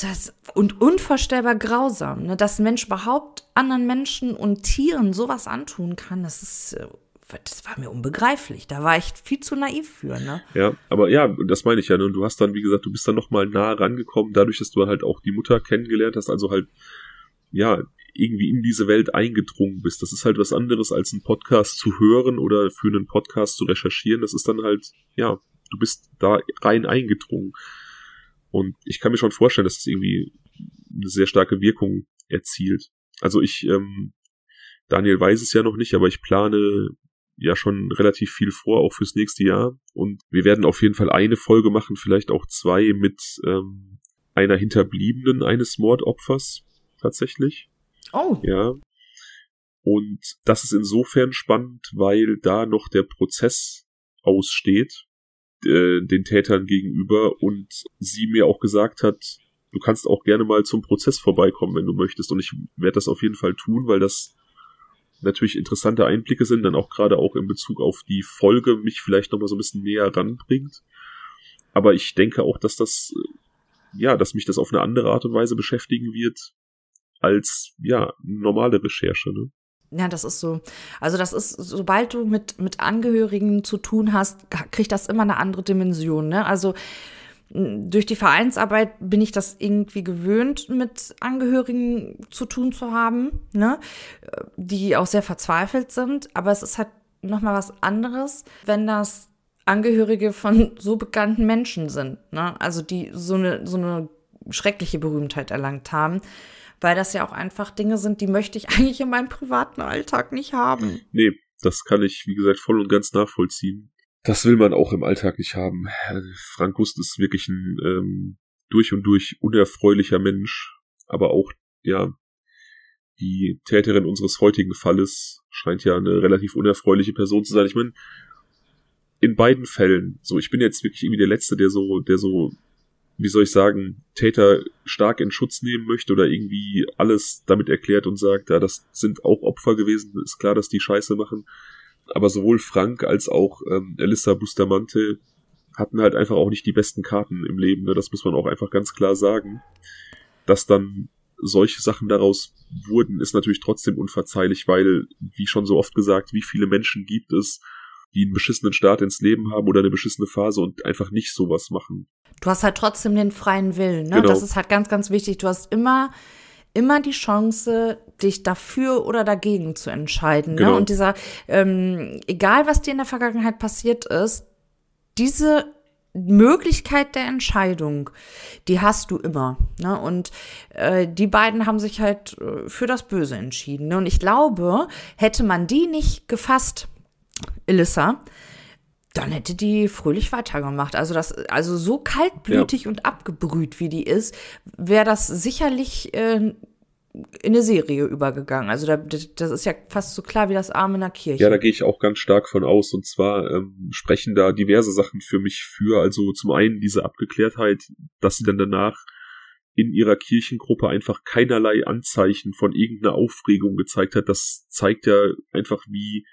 Das, und unvorstellbar grausam, ne? dass ein Mensch überhaupt anderen Menschen und Tieren sowas antun kann, das ist, äh, das war mir unbegreiflich. Da war ich viel zu naiv für, ne? Ja, aber ja, das meine ich ja. Ne? Du hast dann, wie gesagt, du bist dann noch mal nah rangekommen, dadurch, dass du halt auch die Mutter kennengelernt hast, also halt, ja, irgendwie in diese Welt eingedrungen bist. Das ist halt was anderes, als einen Podcast zu hören oder für einen Podcast zu recherchieren. Das ist dann halt, ja, du bist da rein eingedrungen. Und ich kann mir schon vorstellen, dass es irgendwie eine sehr starke Wirkung erzielt. Also ich, ähm, Daniel weiß es ja noch nicht, aber ich plane ja schon relativ viel vor, auch fürs nächste Jahr. Und wir werden auf jeden Fall eine Folge machen, vielleicht auch zwei mit ähm, einer Hinterbliebenen eines Mordopfers tatsächlich. Oh. Ja. Und das ist insofern spannend, weil da noch der Prozess aussteht äh, den Tätern gegenüber und sie mir auch gesagt hat, du kannst auch gerne mal zum Prozess vorbeikommen, wenn du möchtest. Und ich werde das auf jeden Fall tun, weil das natürlich interessante Einblicke sind, dann auch gerade auch in Bezug auf die Folge mich vielleicht nochmal so ein bisschen näher ranbringt. Aber ich denke auch, dass das, ja, dass mich das auf eine andere Art und Weise beschäftigen wird, als, ja, normale Recherche, ne? Ja, das ist so. Also das ist, sobald du mit, mit Angehörigen zu tun hast, kriegt das immer eine andere Dimension. Ne? Also durch die Vereinsarbeit bin ich das irgendwie gewöhnt, mit Angehörigen zu tun zu haben, ne? die auch sehr verzweifelt sind. Aber es ist halt nochmal was anderes, wenn das Angehörige von so bekannten Menschen sind. Ne? Also die so eine, so eine schreckliche Berühmtheit erlangt haben weil das ja auch einfach Dinge sind, die möchte ich eigentlich in meinem privaten Alltag nicht haben. Nee, das kann ich, wie gesagt, voll und ganz nachvollziehen. Das will man auch im Alltag nicht haben. Frank Gust ist wirklich ein ähm, durch und durch unerfreulicher Mensch, aber auch, ja, die Täterin unseres heutigen Falles scheint ja eine relativ unerfreuliche Person zu sein. Ich meine, in beiden Fällen, so ich bin jetzt wirklich irgendwie der Letzte, der so, der so wie soll ich sagen, Täter stark in Schutz nehmen möchte oder irgendwie alles damit erklärt und sagt, ja, das sind auch Opfer gewesen, ist klar, dass die Scheiße machen. Aber sowohl Frank als auch ähm, Elissa Bustamante hatten halt einfach auch nicht die besten Karten im Leben, ne? das muss man auch einfach ganz klar sagen. Dass dann solche Sachen daraus wurden, ist natürlich trotzdem unverzeihlich, weil, wie schon so oft gesagt, wie viele Menschen gibt es, die einen beschissenen Start ins Leben haben oder eine beschissene Phase und einfach nicht sowas machen. Du hast halt trotzdem den freien Willen, ne? Genau. Das ist halt ganz, ganz wichtig. Du hast immer, immer die Chance, dich dafür oder dagegen zu entscheiden. Ne? Genau. Ne? Und dieser, ähm, egal was dir in der Vergangenheit passiert ist, diese Möglichkeit der Entscheidung, die hast du immer. Ne? Und äh, die beiden haben sich halt äh, für das Böse entschieden. Ne? Und ich glaube, hätte man die nicht gefasst, Elissa, dann hätte die fröhlich weitergemacht. Also das, also so kaltblütig ja. und abgebrüht wie die ist, wäre das sicherlich äh, in eine Serie übergegangen. Also da, das ist ja fast so klar wie das Arm in der Kirche. Ja, da gehe ich auch ganz stark von aus. Und zwar ähm, sprechen da diverse Sachen für mich für. Also zum einen diese Abgeklärtheit, dass sie dann danach in ihrer Kirchengruppe einfach keinerlei Anzeichen von irgendeiner Aufregung gezeigt hat. Das zeigt ja einfach, wie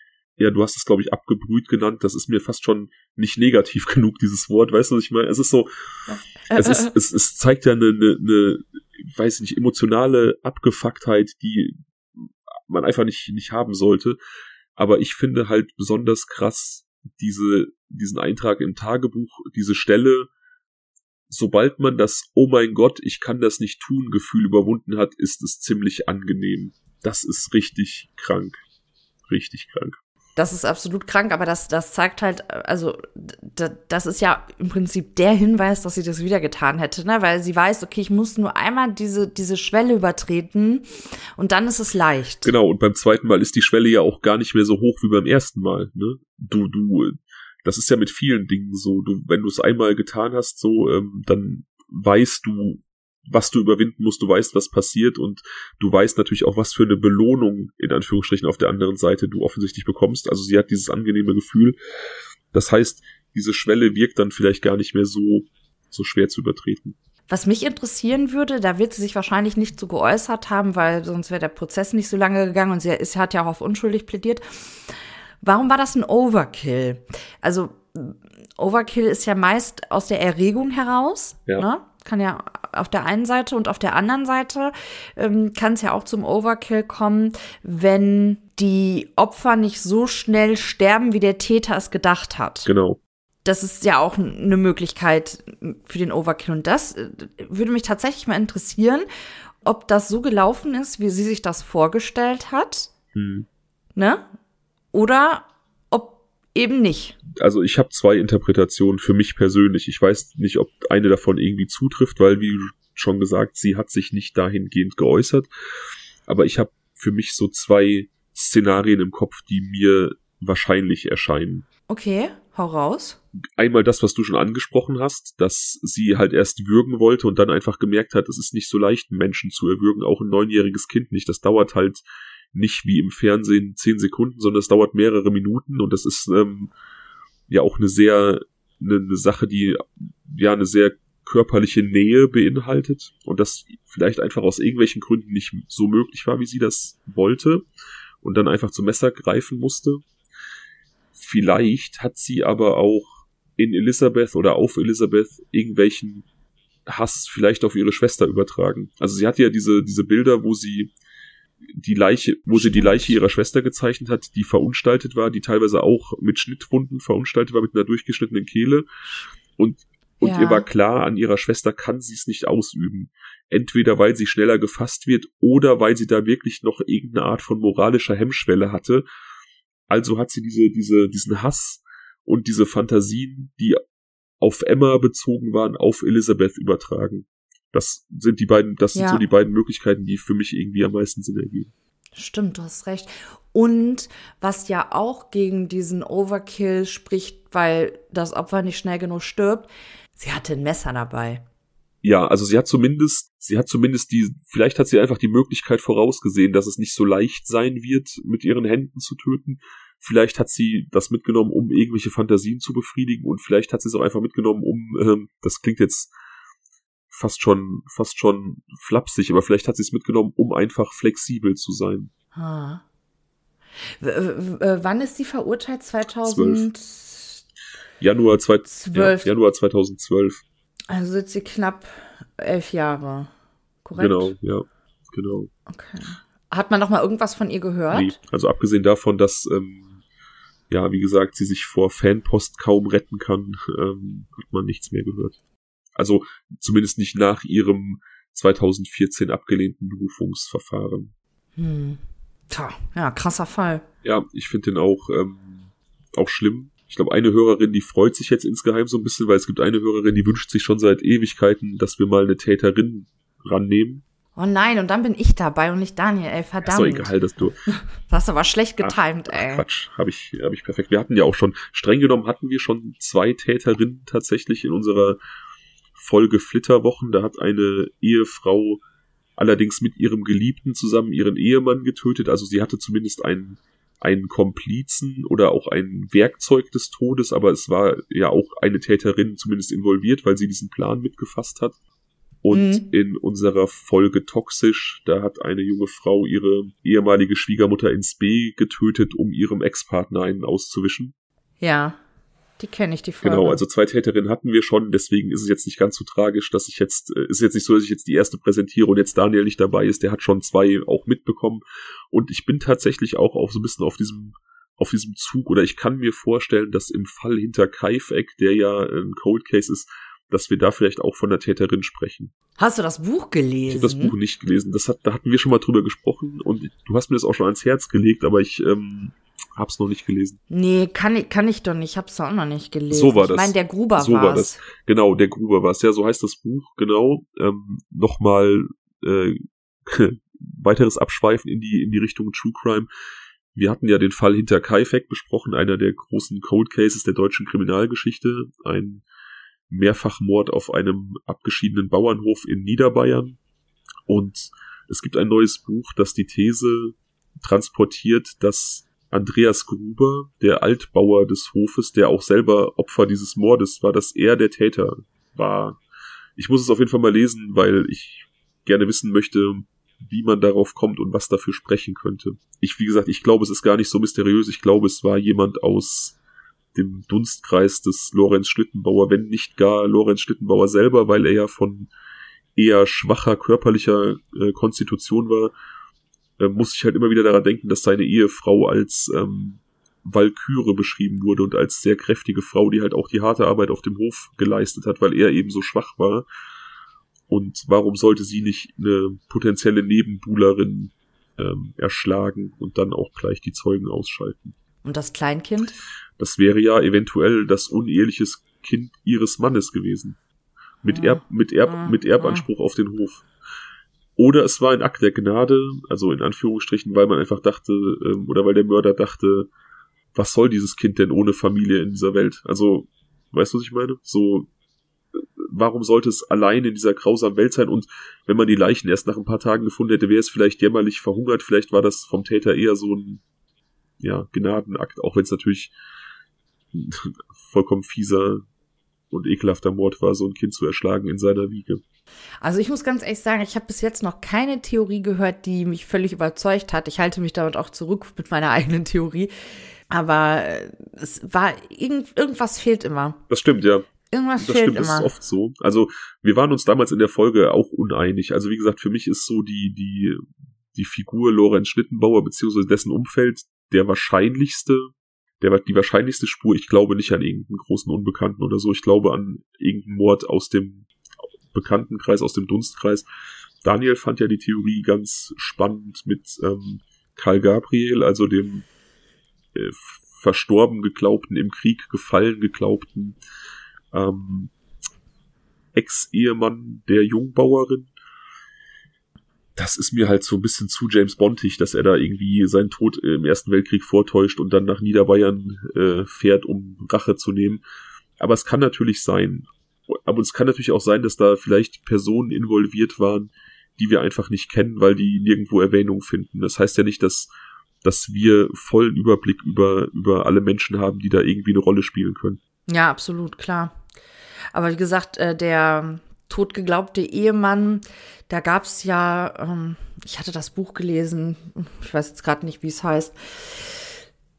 ja, du hast es, glaube ich, abgebrüht genannt. Das ist mir fast schon nicht negativ genug, dieses Wort. Weißt du, was ich meine? Es ist so, es ist, es, es zeigt ja eine, eine, eine, weiß ich nicht, emotionale Abgefucktheit, die man einfach nicht, nicht haben sollte. Aber ich finde halt besonders krass diese, diesen Eintrag im Tagebuch, diese Stelle, sobald man das, oh mein Gott, ich kann das nicht tun, Gefühl überwunden hat, ist es ziemlich angenehm. Das ist richtig krank. Richtig krank. Das ist absolut krank, aber das, das zeigt halt, also das ist ja im Prinzip der Hinweis, dass sie das wieder getan hätte, ne? Weil sie weiß, okay, ich muss nur einmal diese, diese Schwelle übertreten und dann ist es leicht. Genau, und beim zweiten Mal ist die Schwelle ja auch gar nicht mehr so hoch wie beim ersten Mal, ne? Du, du, das ist ja mit vielen Dingen so. Du, wenn du es einmal getan hast, so, ähm, dann weißt du, was du überwinden musst, du weißt, was passiert und du weißt natürlich auch, was für eine Belohnung in Anführungsstrichen auf der anderen Seite du offensichtlich bekommst. Also sie hat dieses angenehme Gefühl. Das heißt, diese Schwelle wirkt dann vielleicht gar nicht mehr so, so schwer zu übertreten. Was mich interessieren würde, da wird sie sich wahrscheinlich nicht so geäußert haben, weil sonst wäre der Prozess nicht so lange gegangen und sie ist, hat ja auch auf unschuldig plädiert. Warum war das ein Overkill? Also Overkill ist ja meist aus der Erregung heraus. Ja. Ne? Kann ja auf der einen Seite und auf der anderen Seite ähm, kann es ja auch zum Overkill kommen, wenn die Opfer nicht so schnell sterben, wie der Täter es gedacht hat. Genau. Das ist ja auch eine Möglichkeit für den Overkill. Und das äh, würde mich tatsächlich mal interessieren, ob das so gelaufen ist, wie sie sich das vorgestellt hat. Hm. Ne? Oder ob eben nicht also ich habe zwei Interpretationen für mich persönlich. Ich weiß nicht, ob eine davon irgendwie zutrifft, weil, wie schon gesagt, sie hat sich nicht dahingehend geäußert. Aber ich habe für mich so zwei Szenarien im Kopf, die mir wahrscheinlich erscheinen. Okay, hau raus. Einmal das, was du schon angesprochen hast, dass sie halt erst würgen wollte und dann einfach gemerkt hat, es ist nicht so leicht, Menschen zu erwürgen, auch ein neunjähriges Kind nicht. Das dauert halt nicht wie im Fernsehen zehn Sekunden, sondern es dauert mehrere Minuten und das ist ähm, ja auch eine sehr, eine, eine Sache, die ja eine sehr körperliche Nähe beinhaltet und das vielleicht einfach aus irgendwelchen Gründen nicht so möglich war, wie sie das wollte und dann einfach zum Messer greifen musste. Vielleicht hat sie aber auch in Elisabeth oder auf Elisabeth irgendwelchen Hass vielleicht auf ihre Schwester übertragen. Also sie hatte ja diese, diese Bilder, wo sie die Leiche, wo sie die Leiche ihrer Schwester gezeichnet hat, die verunstaltet war, die teilweise auch mit Schnittwunden verunstaltet war, mit einer durchgeschnittenen Kehle. Und, und ja. ihr war klar, an ihrer Schwester kann sie es nicht ausüben. Entweder weil sie schneller gefasst wird oder weil sie da wirklich noch irgendeine Art von moralischer Hemmschwelle hatte. Also hat sie diese, diese, diesen Hass und diese Fantasien, die auf Emma bezogen waren, auf Elisabeth übertragen. Das sind die beiden, das ja. sind so die beiden Möglichkeiten, die für mich irgendwie am meisten Sinn ergeben. Stimmt, du hast recht. Und was ja auch gegen diesen Overkill spricht, weil das Opfer nicht schnell genug stirbt, sie hatte ein Messer dabei. Ja, also sie hat zumindest, sie hat zumindest die, vielleicht hat sie einfach die Möglichkeit vorausgesehen, dass es nicht so leicht sein wird, mit ihren Händen zu töten. Vielleicht hat sie das mitgenommen, um irgendwelche Fantasien zu befriedigen und vielleicht hat sie es auch einfach mitgenommen, um, ähm, das klingt jetzt fast schon, fast schon flapsig, aber vielleicht hat sie es mitgenommen, um einfach flexibel zu sein. Ha. wann ist sie verurteilt? 2012. Januar, zwei, ja, Januar 2012. Also sitzt sie knapp elf Jahre. Korrekt? Genau, ja, genau. Okay. Hat man noch mal irgendwas von ihr gehört? Nee, also abgesehen davon, dass, ähm, ja, wie gesagt, sie sich vor Fanpost kaum retten kann, ähm, hat man nichts mehr gehört. Also zumindest nicht nach ihrem 2014 abgelehnten Berufungsverfahren. Hm. Tja, ja, krasser Fall. Ja, ich finde den auch, ähm, auch schlimm. Ich glaube, eine Hörerin, die freut sich jetzt insgeheim so ein bisschen, weil es gibt eine Hörerin, die wünscht sich schon seit Ewigkeiten, dass wir mal eine Täterin rannehmen. Oh nein, und dann bin ich dabei und nicht Daniel, ey, verdammt. Ist doch egal, dass du. Das hast aber schlecht getimt, ach, ey. Quatsch, habe ich, hab ich perfekt. Wir hatten ja auch schon, streng genommen hatten wir schon zwei Täterinnen tatsächlich in unserer Folge Flitterwochen. Da hat eine Ehefrau allerdings mit ihrem Geliebten zusammen ihren Ehemann getötet. Also sie hatte zumindest einen, einen Komplizen oder auch ein Werkzeug des Todes, aber es war ja auch eine Täterin zumindest involviert, weil sie diesen Plan mitgefasst hat. Und mhm. in unserer Folge Toxisch, da hat eine junge Frau ihre ehemalige Schwiegermutter ins B getötet, um ihrem Ex-Partner einen auszuwischen. Ja. Die kenne ich, die Folge. Genau, also zwei Täterinnen hatten wir schon, deswegen ist es jetzt nicht ganz so tragisch, dass ich jetzt, äh, ist jetzt nicht so, dass ich jetzt die erste präsentiere und jetzt Daniel nicht dabei ist, der hat schon zwei auch mitbekommen. Und ich bin tatsächlich auch auf so ein bisschen auf diesem, auf diesem Zug, oder ich kann mir vorstellen, dass im Fall hinter Kaifek, der ja ein Cold Case ist, dass wir da vielleicht auch von der Täterin sprechen. Hast du das Buch gelesen? Ich habe das Buch nicht gelesen. Das hat, da hatten wir schon mal drüber gesprochen und du hast mir das auch schon ans Herz gelegt, aber ich ähm, Hab's noch nicht gelesen. Nee, kann ich, kann ich doch nicht. Ich hab's auch noch nicht gelesen. So war das. Ich meine, der Gruber so war's. war das. Genau, der Gruber war's. Ja, so heißt das Buch, genau. Ähm, Nochmal äh, weiteres Abschweifen in die, in die Richtung True Crime. Wir hatten ja den Fall hinter Kaifek besprochen, einer der großen Cold Cases der deutschen Kriminalgeschichte. Ein Mehrfachmord auf einem abgeschiedenen Bauernhof in Niederbayern. Und es gibt ein neues Buch, das die These transportiert, dass Andreas Gruber, der Altbauer des Hofes, der auch selber Opfer dieses Mordes war, dass er der Täter war. Ich muss es auf jeden Fall mal lesen, weil ich gerne wissen möchte, wie man darauf kommt und was dafür sprechen könnte. Ich, wie gesagt, ich glaube, es ist gar nicht so mysteriös. Ich glaube, es war jemand aus dem Dunstkreis des Lorenz Schlittenbauer, wenn nicht gar Lorenz Schlittenbauer selber, weil er ja von eher schwacher körperlicher äh, Konstitution war, äh, muss ich halt immer wieder daran denken, dass seine Ehefrau als ähm, Walküre beschrieben wurde und als sehr kräftige Frau, die halt auch die harte Arbeit auf dem Hof geleistet hat, weil er eben so schwach war. Und warum sollte sie nicht eine potenzielle Nebenbuhlerin ähm, erschlagen und dann auch gleich die Zeugen ausschalten? Und das Kleinkind? Das wäre ja eventuell das uneheliches Kind ihres Mannes gewesen. Mit, ah. Erb, mit, Erb, ah. mit Erbanspruch auf den Hof. Oder es war ein Akt der Gnade, also in Anführungsstrichen, weil man einfach dachte, ähm, oder weil der Mörder dachte, was soll dieses Kind denn ohne Familie in dieser Welt? Also, weißt du, was ich meine? So, warum sollte es allein in dieser grausamen Welt sein? Und wenn man die Leichen erst nach ein paar Tagen gefunden hätte, wäre es vielleicht jämmerlich verhungert. Vielleicht war das vom Täter eher so ein, ja, Gnadenakt, auch wenn es natürlich vollkommen fieser und ekelhafter Mord war, so ein Kind zu erschlagen in seiner Wiege. Also ich muss ganz ehrlich sagen, ich habe bis jetzt noch keine Theorie gehört, die mich völlig überzeugt hat. Ich halte mich damit auch zurück mit meiner eigenen Theorie. Aber äh, es war irgend, irgendwas fehlt immer. Das stimmt, ja. Irgendwas das fehlt stimmt, immer. das ist oft so. Also wir waren uns damals in der Folge auch uneinig. Also wie gesagt, für mich ist so die die die Figur Lorenz Schlittenbauer beziehungsweise dessen Umfeld der wahrscheinlichste der die wahrscheinlichste Spur, ich glaube nicht an irgendeinen großen Unbekannten oder so, ich glaube an irgendeinen Mord aus dem Bekanntenkreis, aus dem Dunstkreis. Daniel fand ja die Theorie ganz spannend mit ähm, Karl Gabriel, also dem äh, verstorben geglaubten, im Krieg gefallen geglaubten ähm, Ex-Ehemann der Jungbauerin das ist mir halt so ein bisschen zu James Bondig, dass er da irgendwie seinen Tod im Ersten Weltkrieg vortäuscht und dann nach Niederbayern äh, fährt, um Rache zu nehmen. Aber es kann natürlich sein. Aber es kann natürlich auch sein, dass da vielleicht Personen involviert waren, die wir einfach nicht kennen, weil die nirgendwo Erwähnung finden. Das heißt ja nicht, dass, dass wir vollen Überblick über, über alle Menschen haben, die da irgendwie eine Rolle spielen können. Ja, absolut, klar. Aber wie gesagt, äh, der totgeglaubte Ehemann, da gab es ja, ähm, ich hatte das Buch gelesen, ich weiß jetzt gerade nicht, wie es heißt.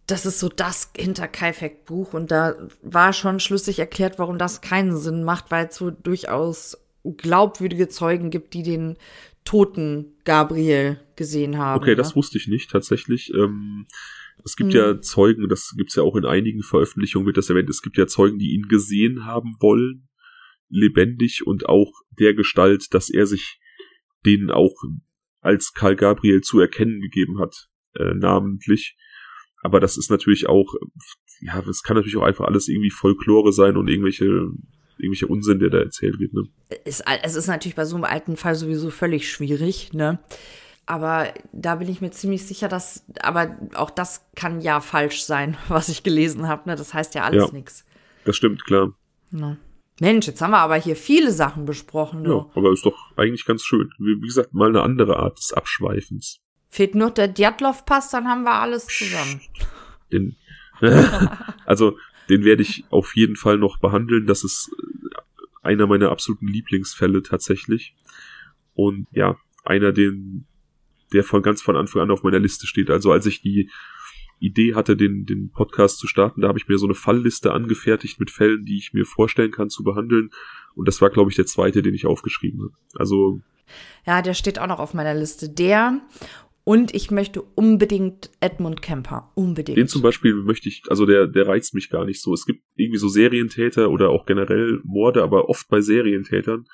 Das ist so das Hinterkaifeck-Buch und da war schon schlüssig erklärt, warum das keinen Sinn macht, weil es so durchaus glaubwürdige Zeugen gibt, die den toten Gabriel gesehen haben. Okay, das ne? wusste ich nicht tatsächlich. Ähm, es gibt hm. ja Zeugen, das gibt's ja auch in einigen Veröffentlichungen, wird das erwähnt, es gibt ja Zeugen, die ihn gesehen haben wollen lebendig und auch der Gestalt, dass er sich denen auch als Karl Gabriel zu erkennen gegeben hat, äh, namentlich. Aber das ist natürlich auch, ja, es kann natürlich auch einfach alles irgendwie Folklore sein und irgendwelche, irgendwelche Unsinn, der da erzählt wird, ne? Es, es ist natürlich bei so einem alten Fall sowieso völlig schwierig, ne? Aber da bin ich mir ziemlich sicher, dass, aber auch das kann ja falsch sein, was ich gelesen habe, ne? Das heißt ja alles ja, nichts. Das stimmt, klar. Ne? Mensch, jetzt haben wir aber hier viele Sachen besprochen. Ja, aber ist doch eigentlich ganz schön. Wie, wie gesagt, mal eine andere Art des Abschweifens. Fehlt nur der Djatlov-Pass, dann haben wir alles zusammen. Den, also, den werde ich auf jeden Fall noch behandeln. Das ist einer meiner absoluten Lieblingsfälle tatsächlich. Und ja, einer, den, der von ganz von Anfang an auf meiner Liste steht. Also als ich die Idee hatte, den, den Podcast zu starten, da habe ich mir so eine Fallliste angefertigt mit Fällen, die ich mir vorstellen kann zu behandeln. Und das war, glaube ich, der zweite, den ich aufgeschrieben habe. Also. Ja, der steht auch noch auf meiner Liste. Der und ich möchte unbedingt Edmund Kemper. Unbedingt. Den zum Beispiel möchte ich, also der, der reizt mich gar nicht so. Es gibt irgendwie so Serientäter oder auch generell Morde, aber oft bei Serientätern,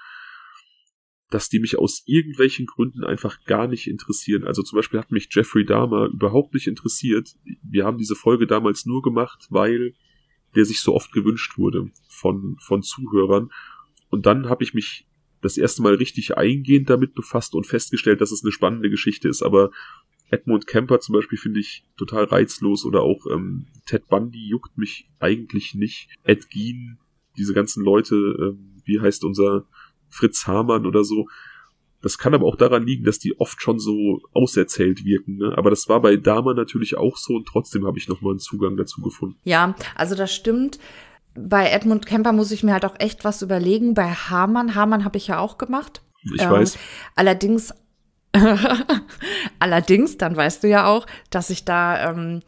dass die mich aus irgendwelchen Gründen einfach gar nicht interessieren. Also zum Beispiel hat mich Jeffrey Dahmer überhaupt nicht interessiert. Wir haben diese Folge damals nur gemacht, weil der sich so oft gewünscht wurde von, von Zuhörern. Und dann habe ich mich das erste Mal richtig eingehend damit befasst und festgestellt, dass es eine spannende Geschichte ist. Aber Edmund Kemper zum Beispiel finde ich total reizlos oder auch ähm, Ted Bundy juckt mich eigentlich nicht. Ed Gein diese ganzen Leute, äh, wie heißt unser Fritz Hamann oder so, das kann aber auch daran liegen, dass die oft schon so auserzählt wirken. Ne? Aber das war bei Dama natürlich auch so und trotzdem habe ich nochmal einen Zugang dazu gefunden. Ja, also das stimmt. Bei Edmund Kemper muss ich mir halt auch echt was überlegen. Bei Hamann, Hamann habe ich ja auch gemacht. Ich ähm, weiß. Allerdings, allerdings, dann weißt du ja auch, dass ich da ähm,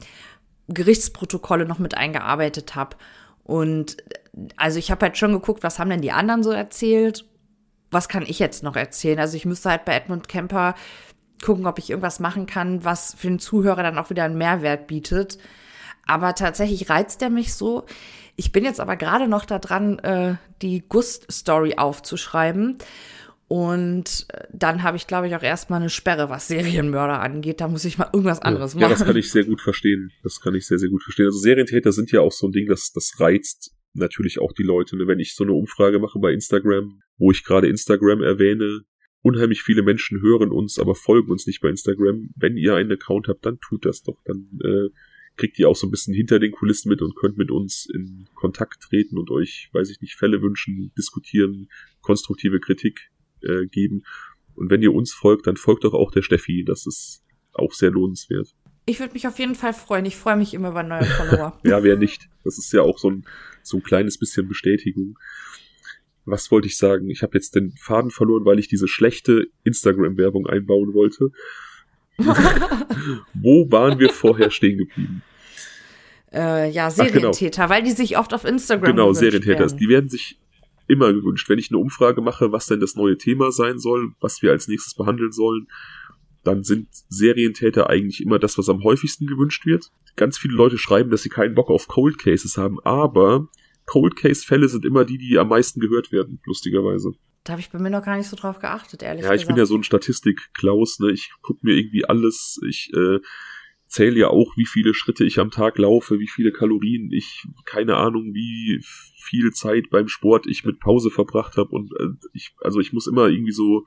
Gerichtsprotokolle noch mit eingearbeitet habe. Und also ich habe halt schon geguckt, was haben denn die anderen so erzählt was kann ich jetzt noch erzählen? Also ich müsste halt bei Edmund Kemper gucken, ob ich irgendwas machen kann, was für den Zuhörer dann auch wieder einen Mehrwert bietet. Aber tatsächlich reizt er mich so. Ich bin jetzt aber gerade noch da dran, äh, die Gust-Story aufzuschreiben. Und äh, dann habe ich, glaube ich, auch erstmal eine Sperre, was Serienmörder angeht. Da muss ich mal irgendwas anderes ja, machen. Ja, das kann ich sehr gut verstehen. Das kann ich sehr, sehr gut verstehen. Also Serientäter sind ja auch so ein Ding, das, das reizt natürlich auch die Leute. Ne? Wenn ich so eine Umfrage mache bei Instagram, wo ich gerade Instagram erwähne, unheimlich viele Menschen hören uns, aber folgen uns nicht bei Instagram. Wenn ihr einen Account habt, dann tut das doch. Dann äh, kriegt ihr auch so ein bisschen hinter den Kulissen mit und könnt mit uns in Kontakt treten und euch, weiß ich nicht, Fälle wünschen, diskutieren, konstruktive Kritik äh, geben. Und wenn ihr uns folgt, dann folgt doch auch der Steffi. Das ist auch sehr lohnenswert. Ich würde mich auf jeden Fall freuen. Ich freue mich immer über neue Follower. ja, wer nicht. Das ist ja auch so ein, so ein kleines bisschen Bestätigung. Was wollte ich sagen? Ich habe jetzt den Faden verloren, weil ich diese schlechte Instagram-Werbung einbauen wollte. Wo waren wir vorher stehen geblieben? Äh, ja, Serientäter, genau. weil die sich oft auf Instagram Genau, Serientäter. Werden. Die werden sich immer gewünscht. Wenn ich eine Umfrage mache, was denn das neue Thema sein soll, was wir als nächstes behandeln sollen, dann sind Serientäter eigentlich immer das, was am häufigsten gewünscht wird. Ganz viele Leute schreiben, dass sie keinen Bock auf Cold Cases haben, aber Cold Case Fälle sind immer die, die am meisten gehört werden, lustigerweise. Da habe ich bei mir noch gar nicht so drauf geachtet, ehrlich gesagt. Ja, ich bin ja so ein Statistik-Klaus, ne? Ich guck mir irgendwie alles, ich äh, zähle ja auch, wie viele Schritte ich am Tag laufe, wie viele Kalorien ich, keine Ahnung, wie viel Zeit beim Sport ich mit Pause verbracht habe und äh, ich, also ich muss immer irgendwie so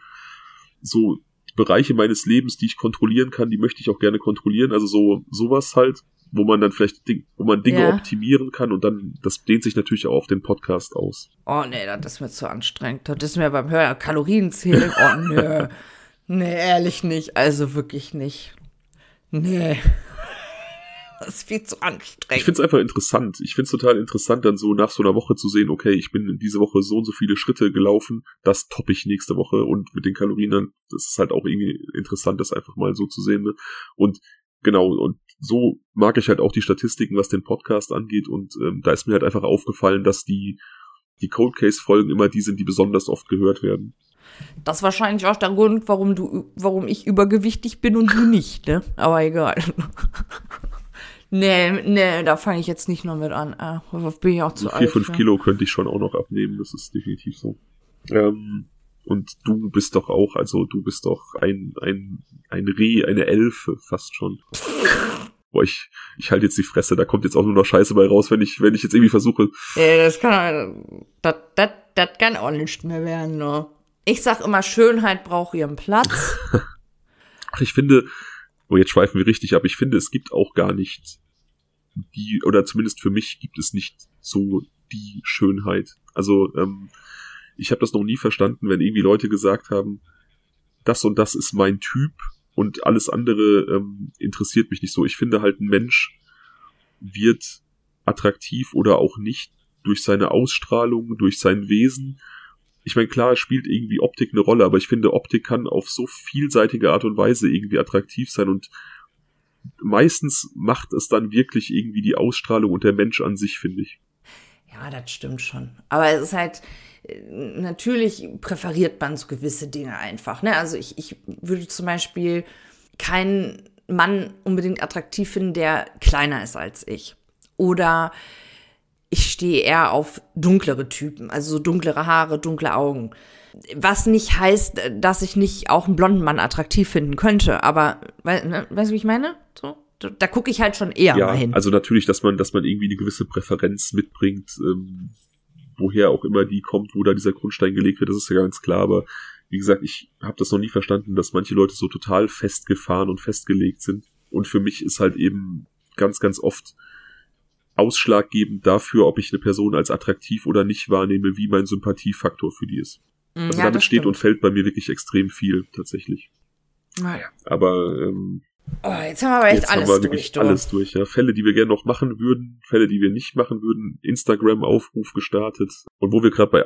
so Bereiche meines Lebens, die ich kontrollieren kann, die möchte ich auch gerne kontrollieren. Also so sowas halt, wo man dann vielleicht, wo man Dinge ja. optimieren kann und dann, das dehnt sich natürlich auch auf den Podcast aus. Oh nee, das ist mir zu anstrengend. Das ist mir beim Hören Kalorien zählen. Oh nee. nee, ehrlich nicht. Also wirklich nicht. Nee. Das ist viel zu anstrengend. Ich finde es einfach interessant. Ich finde es total interessant, dann so nach so einer Woche zu sehen, okay, ich bin diese Woche so und so viele Schritte gelaufen, das toppe ich nächste Woche und mit den Kalorien dann, das ist halt auch irgendwie interessant, das einfach mal so zu sehen. Ne? Und genau, und so mag ich halt auch die Statistiken, was den Podcast angeht. Und ähm, da ist mir halt einfach aufgefallen, dass die, die Cold Case-Folgen immer die sind, die besonders oft gehört werden. Das ist wahrscheinlich auch der Grund, warum du, warum ich übergewichtig bin und du nicht, ne? Aber egal. Nee, nee, da fange ich jetzt nicht noch mit an. Äh, bin ich auch zu also vier, alt. fünf Kilo könnte ich schon auch noch abnehmen, das ist definitiv so. Ähm, und du bist doch auch, also du bist doch ein, ein, ein Reh, eine Elfe, fast schon. Boah, ich, ich halte jetzt die Fresse, da kommt jetzt auch nur noch Scheiße bei raus, wenn ich, wenn ich jetzt irgendwie versuche. Ja, das kann, das, das, das kann auch nicht mehr werden, ne? Ich sag immer, Schönheit braucht ihren Platz. Ach, ich finde, oh, jetzt schweifen wir richtig ab, ich finde, es gibt auch gar nicht die, oder zumindest für mich gibt es nicht so die Schönheit. Also, ähm, ich habe das noch nie verstanden, wenn irgendwie Leute gesagt haben, das und das ist mein Typ und alles andere ähm, interessiert mich nicht so. Ich finde halt, ein Mensch wird attraktiv oder auch nicht durch seine Ausstrahlung, durch sein Wesen. Ich meine, klar spielt irgendwie Optik eine Rolle, aber ich finde, Optik kann auf so vielseitige Art und Weise irgendwie attraktiv sein und meistens macht es dann wirklich irgendwie die Ausstrahlung und der Mensch an sich, finde ich. Ja, das stimmt schon. Aber es ist halt, äh, natürlich präferiert man so gewisse Dinge einfach. Ne? Also ich, ich würde zum Beispiel keinen Mann unbedingt attraktiv finden, der kleiner ist als ich. Oder ich stehe eher auf dunklere Typen, also so dunklere Haare, dunkle Augen. Was nicht heißt, dass ich nicht auch einen blonden Mann attraktiv finden könnte, aber ne, weißt du, wie ich meine? So, da gucke ich halt schon eher ja, mal hin. Also natürlich, dass man, dass man irgendwie eine gewisse Präferenz mitbringt, ähm, woher auch immer die kommt, wo da dieser Grundstein gelegt wird, das ist ja ganz klar, aber wie gesagt, ich habe das noch nie verstanden, dass manche Leute so total festgefahren und festgelegt sind. Und für mich ist halt eben ganz, ganz oft ausschlaggebend dafür, ob ich eine Person als attraktiv oder nicht wahrnehme, wie mein Sympathiefaktor für die ist. Mm, Also ja, damit steht stimmt. und fällt bei mir wirklich extrem viel, tatsächlich. Naja. Aber ähm, Oh, jetzt haben wir aber echt jetzt alles haben wir durch, du. alles durch. Ja. Fälle, die wir gerne noch machen würden, Fälle, die wir nicht machen würden, Instagram-Aufruf gestartet. Und wo wir gerade bei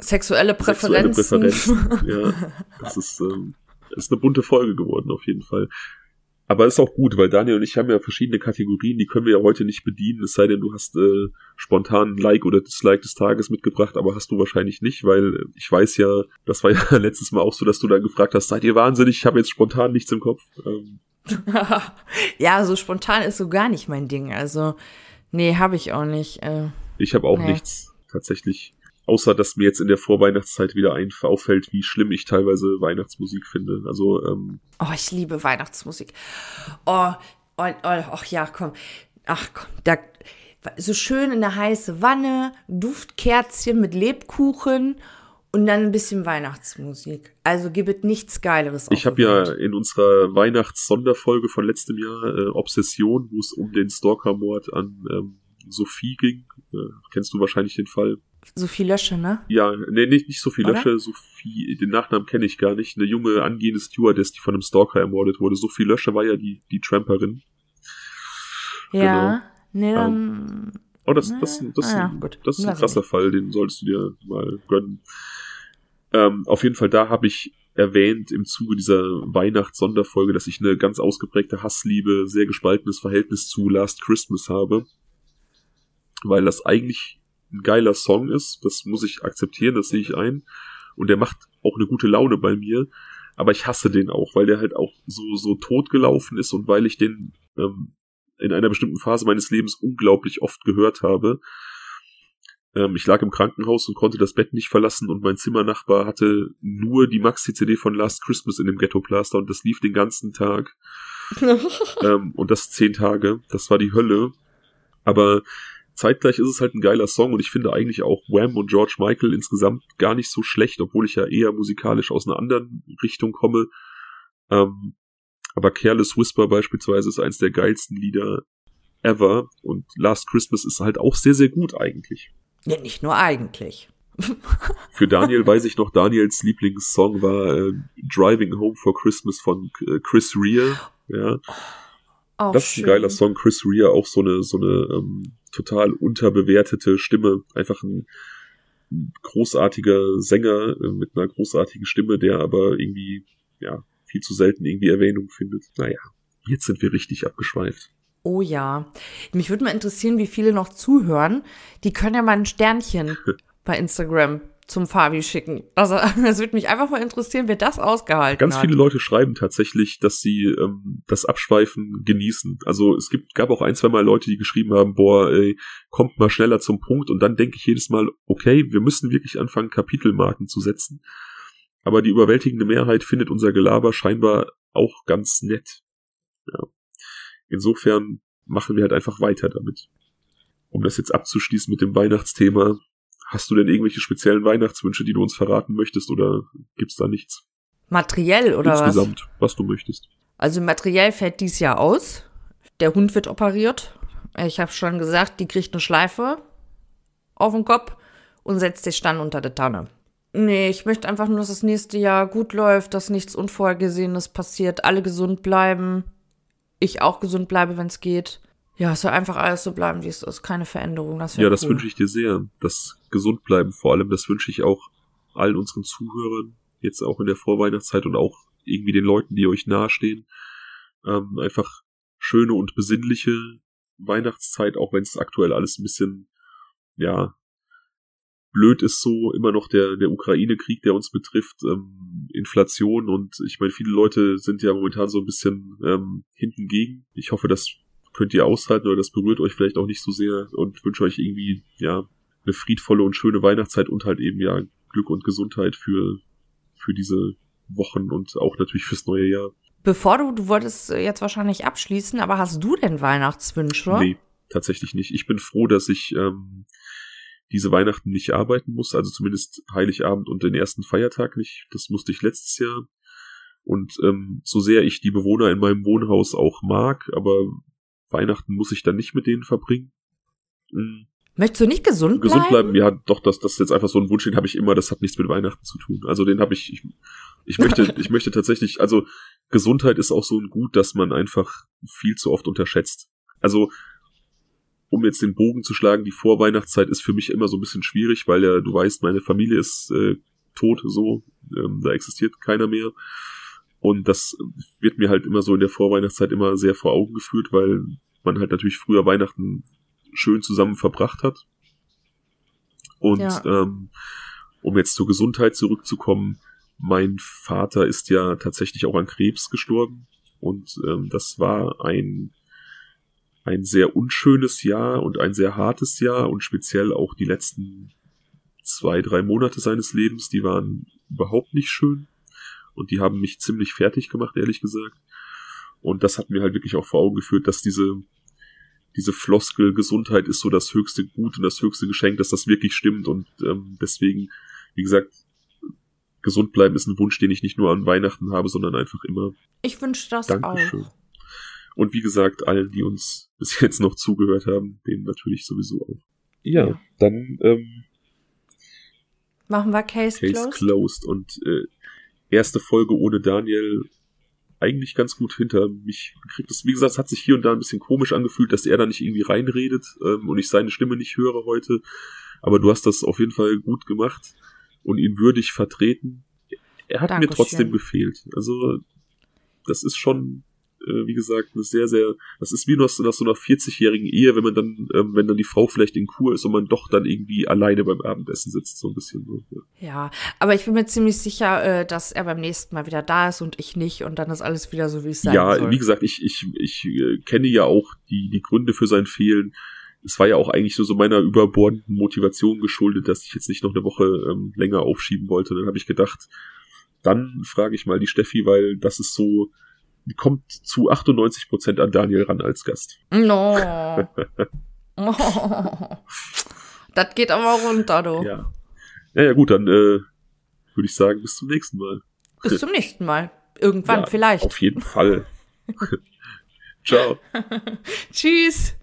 Sexuelle sexuelle Präferenzen. Präferenzen, ja, das ist, ähm, das ist eine bunte Folge geworden, auf jeden Fall. Aber ist auch gut, weil Daniel und ich haben ja verschiedene Kategorien, die können wir ja heute nicht bedienen, es sei denn, du hast äh, spontan ein Like oder Dislike des Tages mitgebracht, aber hast du wahrscheinlich nicht, weil äh, ich weiß ja, das war ja letztes Mal auch so, dass du dann gefragt hast, seid ihr wahnsinnig, ich habe jetzt spontan nichts im Kopf. Ähm, ja, so spontan ist so gar nicht mein Ding. Also, nee, habe ich auch nicht. Äh, ich habe auch Nee. nichts tatsächlich, außer dass mir jetzt in der Vorweihnachtszeit wieder ein auffällt, wie schlimm ich teilweise Weihnachtsmusik finde. Also ähm, oh, ich liebe Weihnachtsmusik. Oh, oh, oh, ach ja, komm. Ach komm, da, so schön in der heiße Wanne, Duftkerzchen mit Lebkuchen und dann ein bisschen Weihnachtsmusik. Also gibt es nichts Geileres. Ich habe ja in unserer Weihnachts-Sonderfolge von letztem Jahr äh, Obsession, wo es um den Stalker-Mord an ähm, Sophie ging. Äh, kennst du wahrscheinlich den Fall? Sophie Lösche, ne? Ja, nee, nicht, nicht Sophie Oder? Lösche, Sophie, den Nachnamen kenne ich gar nicht. Eine junge angehende Stewardess, die von einem Stalker ermordet wurde. Sophie Lösche war ja die, die Tramperin. Ja. Nee, dann. Oh, das, das, das, Ah, ja, gut. das ist ein krasser Fall, den solltest du dir mal gönnen. Ähm, auf jeden Fall, da habe ich erwähnt im Zuge dieser Weihnachts-Sonderfolge, dass ich eine ganz ausgeprägte Hassliebe, sehr gespaltenes Verhältnis zu Last Christmas habe. Weil das eigentlich ein geiler Song ist, das muss ich akzeptieren, das sehe ich ein. Und der macht auch eine gute Laune bei mir. Aber ich hasse den auch, weil der halt auch so, so tot gelaufen ist und weil ich den ähm, in einer bestimmten Phase meines Lebens unglaublich oft gehört habe. Ähm, ich lag im Krankenhaus und konnte das Bett nicht verlassen und mein Zimmernachbar hatte nur die Maxi-CD von Last Christmas in dem Ghetto-Plaster und das lief den ganzen Tag. ähm, und das zehn Tage. Das war die Hölle. Aber zeitgleich ist es halt ein geiler Song und ich finde eigentlich auch Wham und George Michael insgesamt gar nicht so schlecht, obwohl ich ja eher musikalisch aus einer anderen Richtung komme. Ähm, aber Careless Whisper beispielsweise ist eins der geilsten Lieder ever und Last Christmas ist halt auch sehr, sehr gut eigentlich. Ja, nicht nur eigentlich. Für Daniel weiß ich noch, Daniels Lieblingssong war äh, Driving Home for Christmas von äh, Chris Rea. Ja, Auch das ist ein schön. geiler Song. Chris Rea auch so eine so eine ähm, total unterbewertete Stimme, einfach ein großartiger Sänger äh, mit einer großartigen Stimme, der aber irgendwie ja viel zu selten irgendwie Erwähnung findet. Naja, jetzt sind wir richtig abgeschweift. Oh ja. Mich würde mal interessieren, wie viele noch zuhören. Die können ja mal ein Sternchen bei Instagram zum Fabi schicken. Also, es würde mich einfach mal interessieren, wer das ausgehalten Ganz hat. viele Leute schreiben tatsächlich, dass sie ähm, das Abschweifen genießen. Also es gibt gab auch ein, zwei Mal Leute, die geschrieben haben, boah, ey, kommt mal schneller zum Punkt. Und dann denke ich jedes Mal, okay, wir müssen wirklich anfangen, Kapitelmarken zu setzen. Aber die überwältigende Mehrheit findet unser Gelaber scheinbar auch ganz nett. Ja. Insofern machen wir halt einfach weiter damit. Um das jetzt abzuschließen mit dem Weihnachtsthema, hast du denn irgendwelche speziellen Weihnachtswünsche, die du uns verraten möchtest, oder gibt's da nichts? Materiell oder was? Insgesamt, was? du möchtest. Also materiell fällt dies Jahr aus. Der Hund wird operiert. Ich habe schon gesagt, die kriegt eine Schleife auf den Kopf und setzt sich dann unter der Tanne. Nee, ich möchte einfach nur, dass das nächste Jahr gut läuft, dass nichts Unvorhergesehenes passiert, alle gesund bleiben. Ich auch gesund bleibe, wenn es geht. Ja, es soll einfach alles so bleiben, wie es ist. Keine Veränderung. Das Ja, das cool. wünsche ich dir sehr. Das gesund bleiben vor allem, das wünsche ich auch allen unseren Zuhörern, jetzt auch in der Vorweihnachtszeit und auch irgendwie den Leuten, die euch nahestehen. Ähm, einfach schöne und besinnliche Weihnachtszeit, auch wenn es aktuell alles ein bisschen, ja, blöd ist so, immer noch der, der Ukraine-Krieg, der uns betrifft, ähm, Inflation und ich meine, viele Leute sind ja momentan so ein bisschen ähm, hinten gegen. Ich hoffe, das könnt ihr aushalten oder das berührt euch vielleicht auch nicht so sehr und wünsche euch irgendwie, ja, eine friedvolle und schöne Weihnachtszeit und halt eben, ja, Glück und Gesundheit für, für diese Wochen und auch natürlich fürs neue Jahr. Bevor du, du wolltest äh, jetzt wahrscheinlich abschließen, aber hast du denn Weihnachtswünsche? Nee, tatsächlich nicht. Ich bin froh, dass ich ähm, diese Weihnachten nicht arbeiten muss, also zumindest Heiligabend und den ersten Feiertag nicht. Das musste ich letztes Jahr. Und ähm, so sehr ich die Bewohner in meinem Wohnhaus auch mag, aber Weihnachten muss ich dann nicht mit denen verbringen. Hm. Möchtest du nicht gesund bleiben? Gesund bleiben, ja, doch, das, das ist jetzt einfach so ein Wunsch, den habe ich immer, das hat nichts mit Weihnachten zu tun. Also den habe ich, ich, ich möchte, ich möchte tatsächlich, also Gesundheit ist auch so ein Gut, dass man einfach viel zu oft unterschätzt. Also, um jetzt den Bogen zu schlagen, die Vorweihnachtszeit ist für mich immer so ein bisschen schwierig, weil ja, du weißt, meine Familie ist äh, tot, so, ähm, da existiert keiner mehr. Und das wird mir halt immer so in der Vorweihnachtszeit immer sehr vor Augen geführt, weil man halt natürlich früher Weihnachten schön zusammen verbracht hat. Und ja. ähm, um jetzt zur Gesundheit zurückzukommen, mein Vater ist ja tatsächlich auch an Krebs gestorben. Und ähm, das war ein, ein sehr unschönes Jahr und ein sehr hartes Jahr und speziell auch die letzten zwei, drei Monate seines Lebens, die waren überhaupt nicht schön. Und die haben mich ziemlich fertig gemacht, ehrlich gesagt. Und das hat mir halt wirklich auch vor Augen geführt, dass diese, diese Floskel Gesundheit ist so das höchste Gut und das höchste Geschenk, dass das wirklich stimmt. Und ähm, deswegen, wie gesagt, gesund bleiben ist ein Wunsch, den ich nicht nur an Weihnachten habe, sondern einfach immer. Ich wünsche das Dankeschön. auch. Und wie gesagt, allen, die uns bis jetzt noch zugehört haben, denen natürlich sowieso auch. Ja, ja. dann ähm, machen wir Case, Case closed. closed. Und äh, erste Folge ohne Daniel eigentlich ganz gut hinter mich gekriegt. Das, wie gesagt, es hat sich hier und da ein bisschen komisch angefühlt, dass er da nicht irgendwie reinredet ähm, und ich seine Stimme nicht höre heute. Aber du hast das auf jeden Fall gut gemacht und ihn würdig vertreten. Er hat Dankeschön. mir trotzdem gefehlt. Also das ist schon äh, wie gesagt, eine sehr, sehr, das ist wie nach, nach so einer 40-jährigen Ehe, wenn man dann, ähm, wenn dann die Frau vielleicht in Kur ist und man doch dann irgendwie alleine beim Abendessen sitzt, so ein bisschen so. Ja, ja aber ich bin mir ziemlich sicher, äh, dass er beim nächsten Mal wieder da ist und ich nicht und dann ist alles wieder so, wie es sein ja, soll. Ja, wie gesagt, ich, ich, ich äh, kenne ja auch die, die Gründe für sein Fehlen. Es war ja auch eigentlich so, so meiner überbordenden Motivation geschuldet, dass ich jetzt nicht noch eine Woche ähm, länger aufschieben wollte. Dann habe ich gedacht, dann frage ich mal die Steffi, weil das ist so, kommt zu 98 Prozent an Daniel ran als Gast. No. oh. Das geht aber runter, du. Ja. Naja, gut, dann äh, würde ich sagen, bis zum nächsten Mal. Bis zum nächsten Mal. Irgendwann ja, vielleicht. Auf jeden Fall. Ciao. Tschüss.